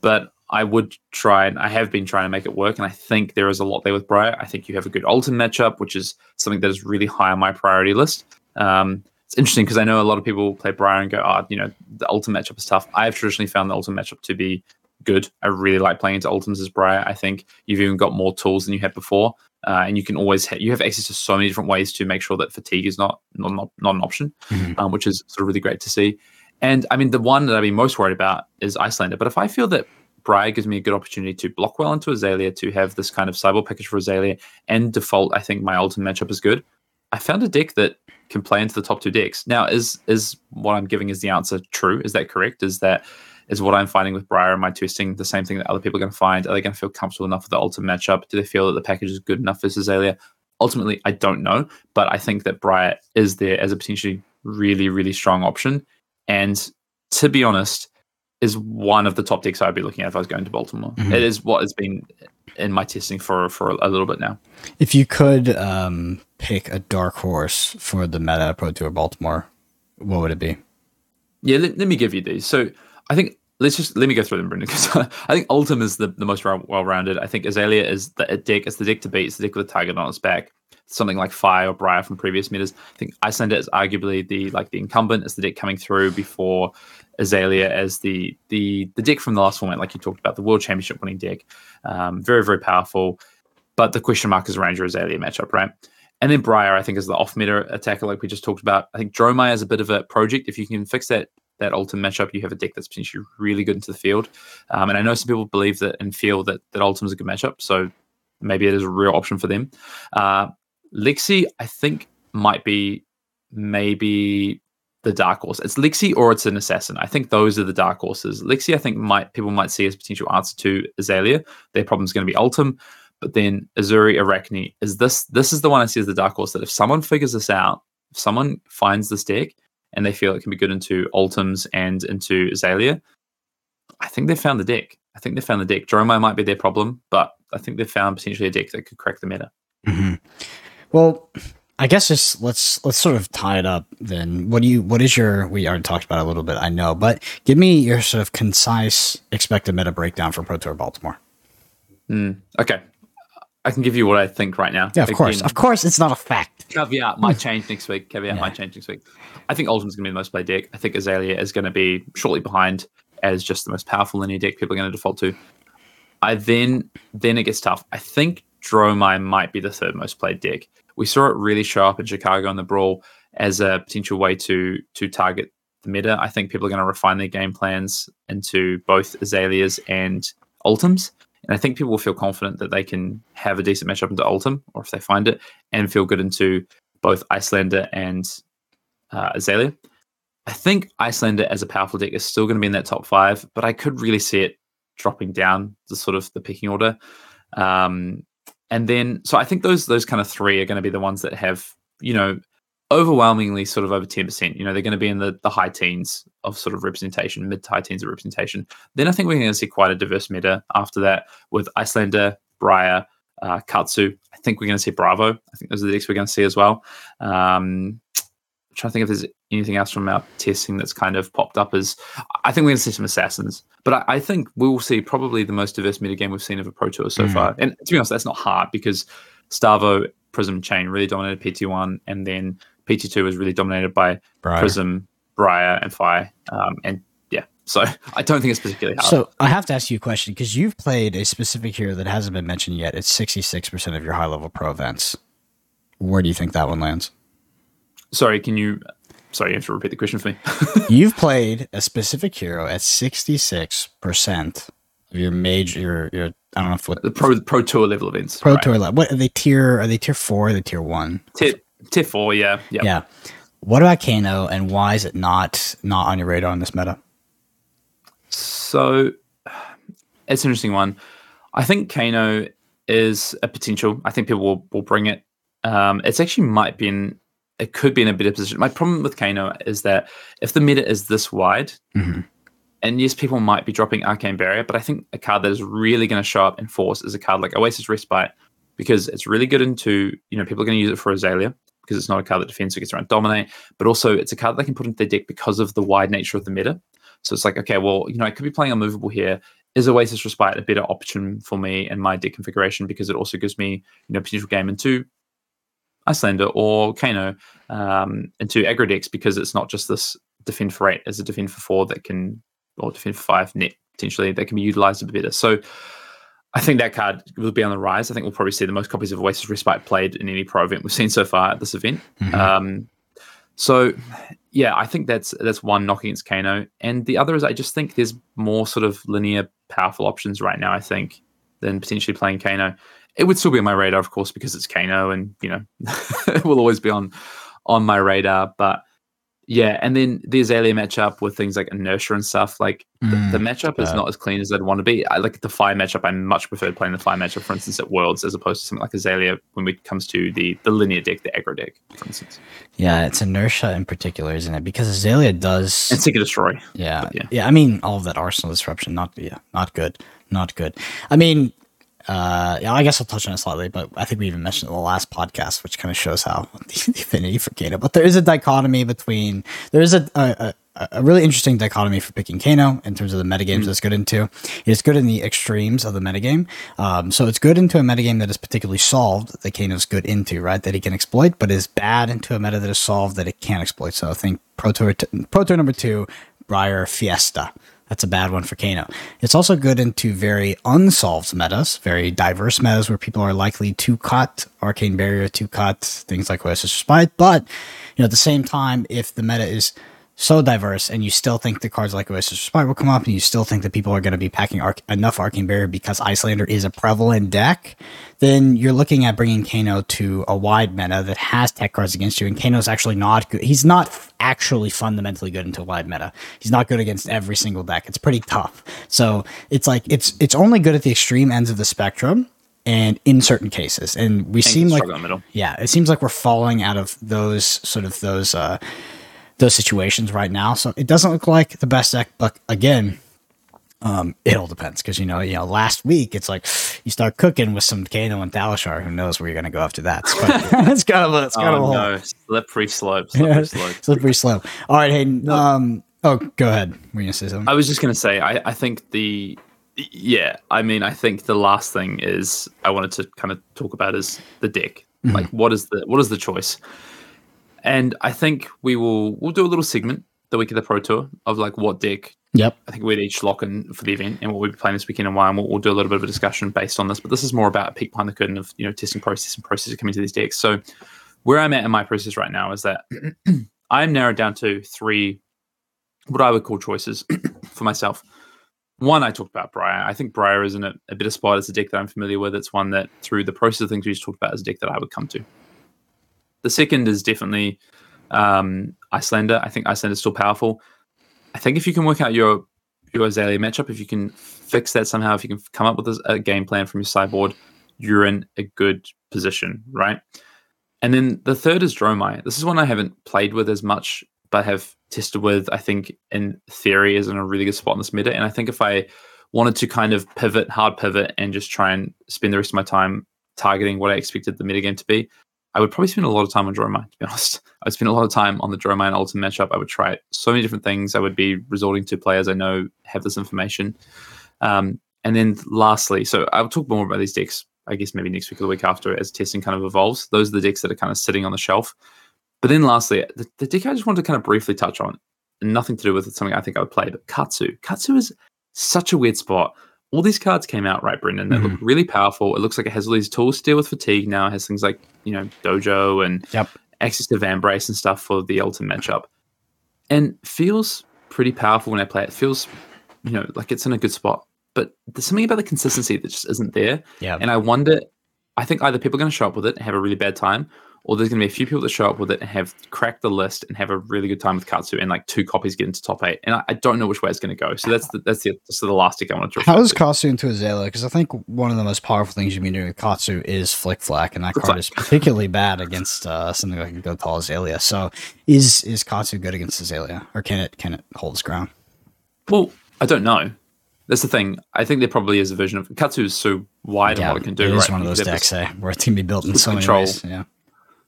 but I would try and I have been trying to make it work. And I think there is a lot there with Briar. I think you have a good Oldhim matchup, which is something that is really high on my priority list. Um, it's interesting because I know a lot of people play Briar and go, oh, you know, the Oldhim matchup is tough. I have traditionally found the Oldhim matchup to be good. I really like playing into Oldhims as Briar. I think you've even got more tools than you had before uh, and you can always ha- you have access to so many different ways to make sure that fatigue is not not not, not an option, mm-hmm. um, which is sort of really great to see. And I mean, the one that I'd be most worried about is Iyslander. But if I feel that Briar gives me a good opportunity to block well into Azalea, to have this kind of cyborg package for Azalea, and default, I think my Oldhim matchup is good. I found a deck that can play into the top two decks. Now, is is what I'm giving is the answer true? Is that correct? Is that is what I'm finding with Briar and my testing the same thing that other people are going to find? Are they going to feel comfortable enough with the Oldhim matchup? Do they feel that the package is good enough for Azalea? Ultimately, I don't know, but I think that Briar is there as a potentially really, really strong option. And to be honest, is one of the top decks I'd be looking at if I was going to Baltimore. Mm-hmm. It is what has been in my testing for for a little bit now. If you could um, pick a dark horse for the meta Pro Tour Baltimore, what would it be? Yeah, let, let me give you these. So I think let's just let me go through them, Brendan, because I think Oldhim is the, the most well rounded. I think Azalea is the deck. It's the deck to beat. It's the deck with a target on its back. Something like Fire or Briar from previous metas. I think Iyslander is arguably the like the incumbent. It's the deck coming through before Azalea as the the the deck from the last format, like you talked about, the World Championship winning deck. Um, very very powerful. But the question mark is Ranger Azalea matchup, right? And then Briar, I think, is the off meta attacker, like we just talked about. I think Dromai is a bit of a project. If you can fix that that Oldhim matchup, you have a deck that's potentially really good into the field. Um, and I know some people believe that and feel that that Oldhim is a good matchup. So maybe it is a real option for them. Uh, Lexi, I think, might be maybe the dark horse. It's Lexi or it's an assassin. I think those are the dark horses. Lexi, I think might people might see as potential answer to Azalea. Their problem is going to be Oldhim, but then Uzuri Arakni is this. This is the one I see as the dark horse. That if someone figures this out, if someone finds this deck and they feel it can be good into Oldhims and into Azalea, I think they found the deck. I think they found the deck. Dromai might be their problem, but I think they found potentially a deck that could crack the meta. Mm-hmm. Well, I guess just let's let's sort of tie it up then. What do you what is your we already talked about it a little bit, I know, but give me your sort of concise expected meta breakdown for Pro Tour Baltimore. Mm, okay. I can give you what I think right now. Yeah, of Again, course. Of course it's not a fact. Caveat might hmm. change next week. Caveat might change next week. I think Oldhim's gonna be the most played deck. I think Azalea is gonna be shortly behind as just the most powerful linear deck people are gonna default to. I then then it gets tough. I think Dromai might be the third most played deck we saw it really show up in Chicago in the brawl as a potential way to to target the meta. I think people are going to refine their game plans into both Azaleas and Oldhims. And I think people will feel confident that they can have a decent matchup into Oldhim, or if they find it, and feel good into both Iyslander and uh, Azalea. I think Iyslander as a powerful deck is still going to be in that top five, but I could really see it dropping down the sort of the picking order. Um, and then so I think those those kind of three are going to be the ones that have you know overwhelmingly sort of over 10%. You know, they're going to be in the, the high teens of sort of representation, mid to high teens of representation. Then I think we're going to see quite a diverse meta after that with Iyslander, Briar, uh, Katsu. I think we're going to see Bravo. I think those are the decks we're going to see as well. Um, I'm trying to think if there's anything else from our testing that's kind of popped up as I think we're going to see some assassins, but I, I think we will see probably the most diverse meta game we've seen of a Pro Tour so mm. far. And to be honest, that's not hard because Starvo, Prism, Chane really dominated PT1, and then PT2 was really dominated by Briar. Prism, Briar, and Fire. Um, and yeah, so I don't think it's particularly hard. So I have to ask you a question because you've played a specific hero that hasn't been mentioned yet. It's 66% of your high level pro events. Where do you think that one lands? Sorry, can you? Sorry, you have to repeat the question for me. You've played a specific hero at sixty six percent of your major. Your, your I don't know if what the pro pro tour level events. Pro right. tour level. What are they tier? Are they tier four? Are they tier one? Tier tier four. Yeah. Yep. Yeah. What about Kano, and why is it not not on your radar in this meta? So it's an interesting one. I think Kano is a potential. I think people will, will bring it. Um, it's actually might be in it could be in a better position. My problem with Kano is that if the meta is this wide, mm-hmm. and yes, people might be dropping Arcane Barrier, but I think a card that is really going to show up in force is a card like Oasis Respite because it's really good into, you know, people are going to use it for Azalea because it's not a card that defends, gets around Dominate, but also it's a card that they can put into their deck because of the wide nature of the meta. So it's like, okay, well, you know, I could be playing Unmovable here. Is Oasis Respite a better option for me and my deck configuration because it also gives me, you know, potential game into Iyslander or Kano um, into aggro decks because it's not just this defend for eight as a defend for four that can, or defend for five net potentially that can be utilized a bit better. So I think that card will be on the rise. I think we'll probably see the most copies of Oasis Respite played in any pro event we've seen so far at this event. Mm-hmm. Um, so yeah, I think that's that's one knock against Kano, and the other is I just think there's more sort of linear powerful options right now. I think than potentially playing Kano it would still be on my radar, of course, because it's Kano, and you know, it will always be on on my radar. But yeah, and then the Azalea matchup with things like inertia and stuff, like mm, the, the, mm, matchup is not as clean as I'd want to be. I like the fire matchup. I much prefer playing the fire matchup, for instance, at Worlds, as opposed to something like Azalea when it comes to the the linear deck, the aggro deck, for instance. Yeah, it's inertia in particular, isn't it? Because Azalea does and Seek Destroy. Yeah, yeah, yeah. I mean, all of that Arsenal disruption, not yeah, not good, not good. I mean, uh, yeah, I guess I'll touch on it slightly, but I think we even mentioned in the last podcast, which kind of shows how the, affinity for Kano. But there is a dichotomy between there is a, a, a really interesting dichotomy for picking Kano in terms of the metagames mm-hmm. that's good into. It's good in the extremes of the metagame. Um, so it's good into a metagame that is particularly solved that Kano's good into, right? That he can exploit, but is bad into a meta that is solved that it can't exploit. So I think Pro Tour, Pro Tour number two, Briar Fiesta that's a bad one for Kano. It's also good into very unsolved metas, very diverse metas where people are likely to cut Arcane Barrier, to cut things like Oasis Respite. But, you know, at the same time, if the meta is so diverse and you still think the cards like Oasis Respite will come up and you still think that people are going to be packing arc- enough Arcane Barrier because Iyslander is a prevalent deck, then you're looking at bringing Kano to a wide meta that has tech cards against you. And Kano's actually not good. He's not actually fundamentally good into wide meta. He's not good against every single deck. It's pretty tough. So it's like, it's, it's only good at the extreme ends of the spectrum and in certain cases. And we seem like, yeah, it seems like we're falling out of those sort of those, uh, those situations right now. So it doesn't look like the best deck, but again, um, it all depends because you know, you know, last week it's like you start cooking with some Kano and Thaliashar. Who knows where you're going to go after that? It's, quite, it's kind of a, it's kind oh, of a no. slippery slope. Slippery yeah, slope. slippery slope. All right, Hayden. Um, oh, go ahead. Were you going to say something? I was just going to say, I, I think the yeah, I mean, I think the last thing is I wanted to kind of talk about is the deck. Mm-hmm. Like, what is the what is the choice? And I think we will we'll do a little segment the week of the Pro Tour of like what deck. Yep. I think we'd each lock in for the event and what we'll be playing this weekend and why. And we'll, we'll, do a little bit of a discussion based on this. But this is more about a peek behind the curtain of you know testing process and processes coming to these decks. So where I'm at in my process right now is that I'm narrowed down to three what I would call choices for myself. One, I talked about Briar. I think Briar is in a, a bit of spot. It's a deck that I'm familiar with. It's one that, through the process of things we just talked about, is a deck that I would come to. The second is definitely um, Iyslander. I think Iyslander is still powerful. I think if you can work out your your Azalea matchup, if you can fix that somehow, if you can come up with a, a game plan from your sideboard, you're in a good position, right? And then the third is Dromai. This is one I haven't played with as much, but have tested with. I think in theory is in a really good spot in this meta. And I think if I wanted to kind of pivot, hard pivot, and just try and spend the rest of my time targeting what I expected the metagame to be, I would probably spend a lot of time on Dromai, to be honest. I would spend a lot of time on the Dromai and Oldhim matchup. I would try so many different things. I would be resorting to players I know have this information. Um, and then lastly, so I'll talk more about these decks, I guess maybe next week or the week after as testing kind of evolves. Those are the decks that are kind of sitting on the shelf. But then lastly, the, the deck I just wanted to kind of briefly touch on, nothing to do with something I think I would play, but Katsu. Katsu is such a weird spot all these cards came out, right, Brendan? They mm-hmm. look really powerful. It looks like it has all these tools to deal with fatigue now. It has things like, you know, Dojo and yep. access to Vambrace and stuff for the Oldhim matchup. And feels pretty powerful when I play it. Feels, you know, like it's in a good spot. But there's something about the consistency that just isn't there. Yeah. And I wonder, I think either people are going to show up with it and have a really bad time, or there's going to be a few people that show up with it and have cracked the list and have a really good time with Katsu, and like two copies get into top eight. And I, I don't know which way it's going to go. So that's the, that's the that's the last thing I want to. How does Katsu into Azalea? Because I think one of the most powerful things you've been doing with Katsu is Flic Flak, and that card is particularly bad against uh, something like a go call Azalea. So is is Katsu good against Azalea, or can it can it hold its ground? Well, I don't know. That's the thing. I think there probably is a version of Katsu is so wide yeah, and what it can do. It is right? one of those decks, eh, where it can be built in so control. many ways. Yeah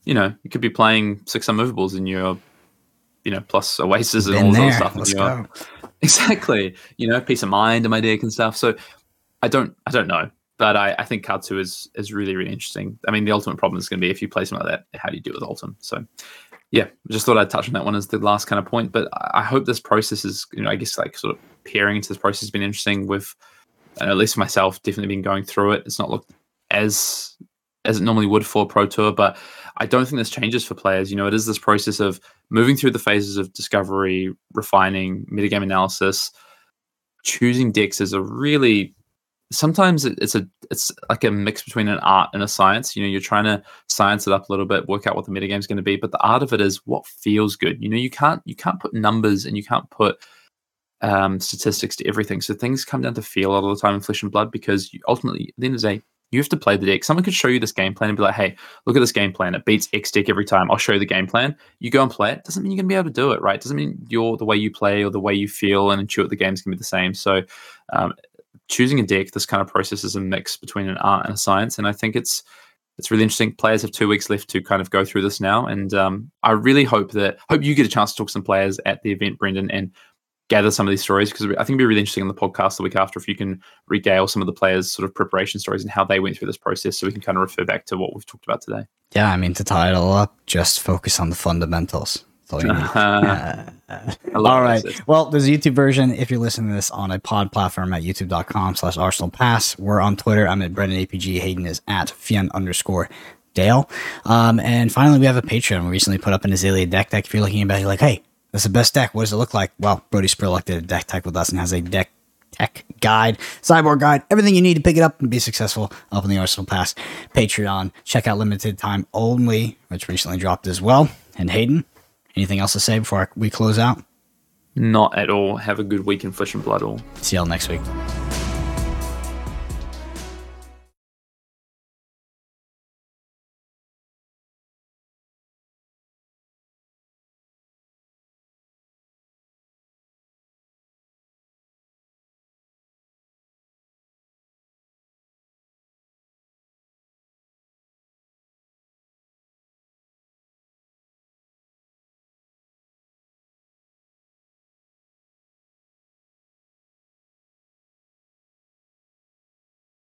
you know, you could be playing six unmovables in your, you know, plus Oasis and all that stuff. Let's go. Exactly. You know, peace of mind in my deck and stuff. So I don't I don't know. But I, I think Katsu is is really, really interesting. I mean, the ultimate problem is going to be if you play something like that, how do you do with Oldhim? So yeah, just thought I'd touch on that one as the last kind of point. But I hope this process is, you know, I guess like sort of peering into this process has been interesting with, at least myself, definitely been going through it. It's not looked as as it normally would for Pro Tour, but I don't think this changes for players. You know, it is this process of moving through the phases of discovery, refining, metagame analysis, choosing decks is a really sometimes it's a it's like a mix between an art and a science. You know, you're trying to science it up a little bit, work out what the metagame is going to be, but the art of it is what feels good. You know, you can't you can't put numbers and you can't put um, statistics to everything. So things come down to feel a lot of the time in flesh and blood because you, ultimately, at the end of the day, you have to play the deck. Someone could show you this game plan and be like, hey, look at this game plan. It beats X deck every time. I'll show you the game plan. You go and play it. Doesn't mean you're going to be able to do it, right? Doesn't mean you're the way you play or the way you feel and intuit the game's to be the same. So, um, choosing a deck, this kind of process is a mix between an art and a science. And I think it's, it's really interesting. Players have two weeks left to kind of go through this now, and um, I really hope that hope you get a chance to talk to some players at the event, Brendan, and gather some of these stories because I think it'd be really interesting on the podcast the week after if you can regale some of the players' sort of preparation stories and how they went through this process so we can kind of refer back to what we've talked about today. Yeah, I mean, to tie it all up, just focus on the fundamentals. all, uh, all right. Well, there's a YouTube version. If you're listening to this on a pod platform at youtube.com slash Arsenal Pass, we're on Twitter. I'm at Brendan APG. Hayden is at Fyen underscore Dale. Um, and finally, we have a Patreon. We recently put up an Azalea deck deck. If you're looking about it, you're like, hey, That's the best deck. What does it look like? Well, Brody Spurlock did a deck tech with us and has a deck tech guide, sideboard guide, everything you need to pick it up and be successful up in the Arsenal Pass Patreon. Check out Limited Time Only, which recently dropped as well. And Hayden, anything else to say before we close out? Not at all. Have a good week in Flesh and Blood all. See y'all next week.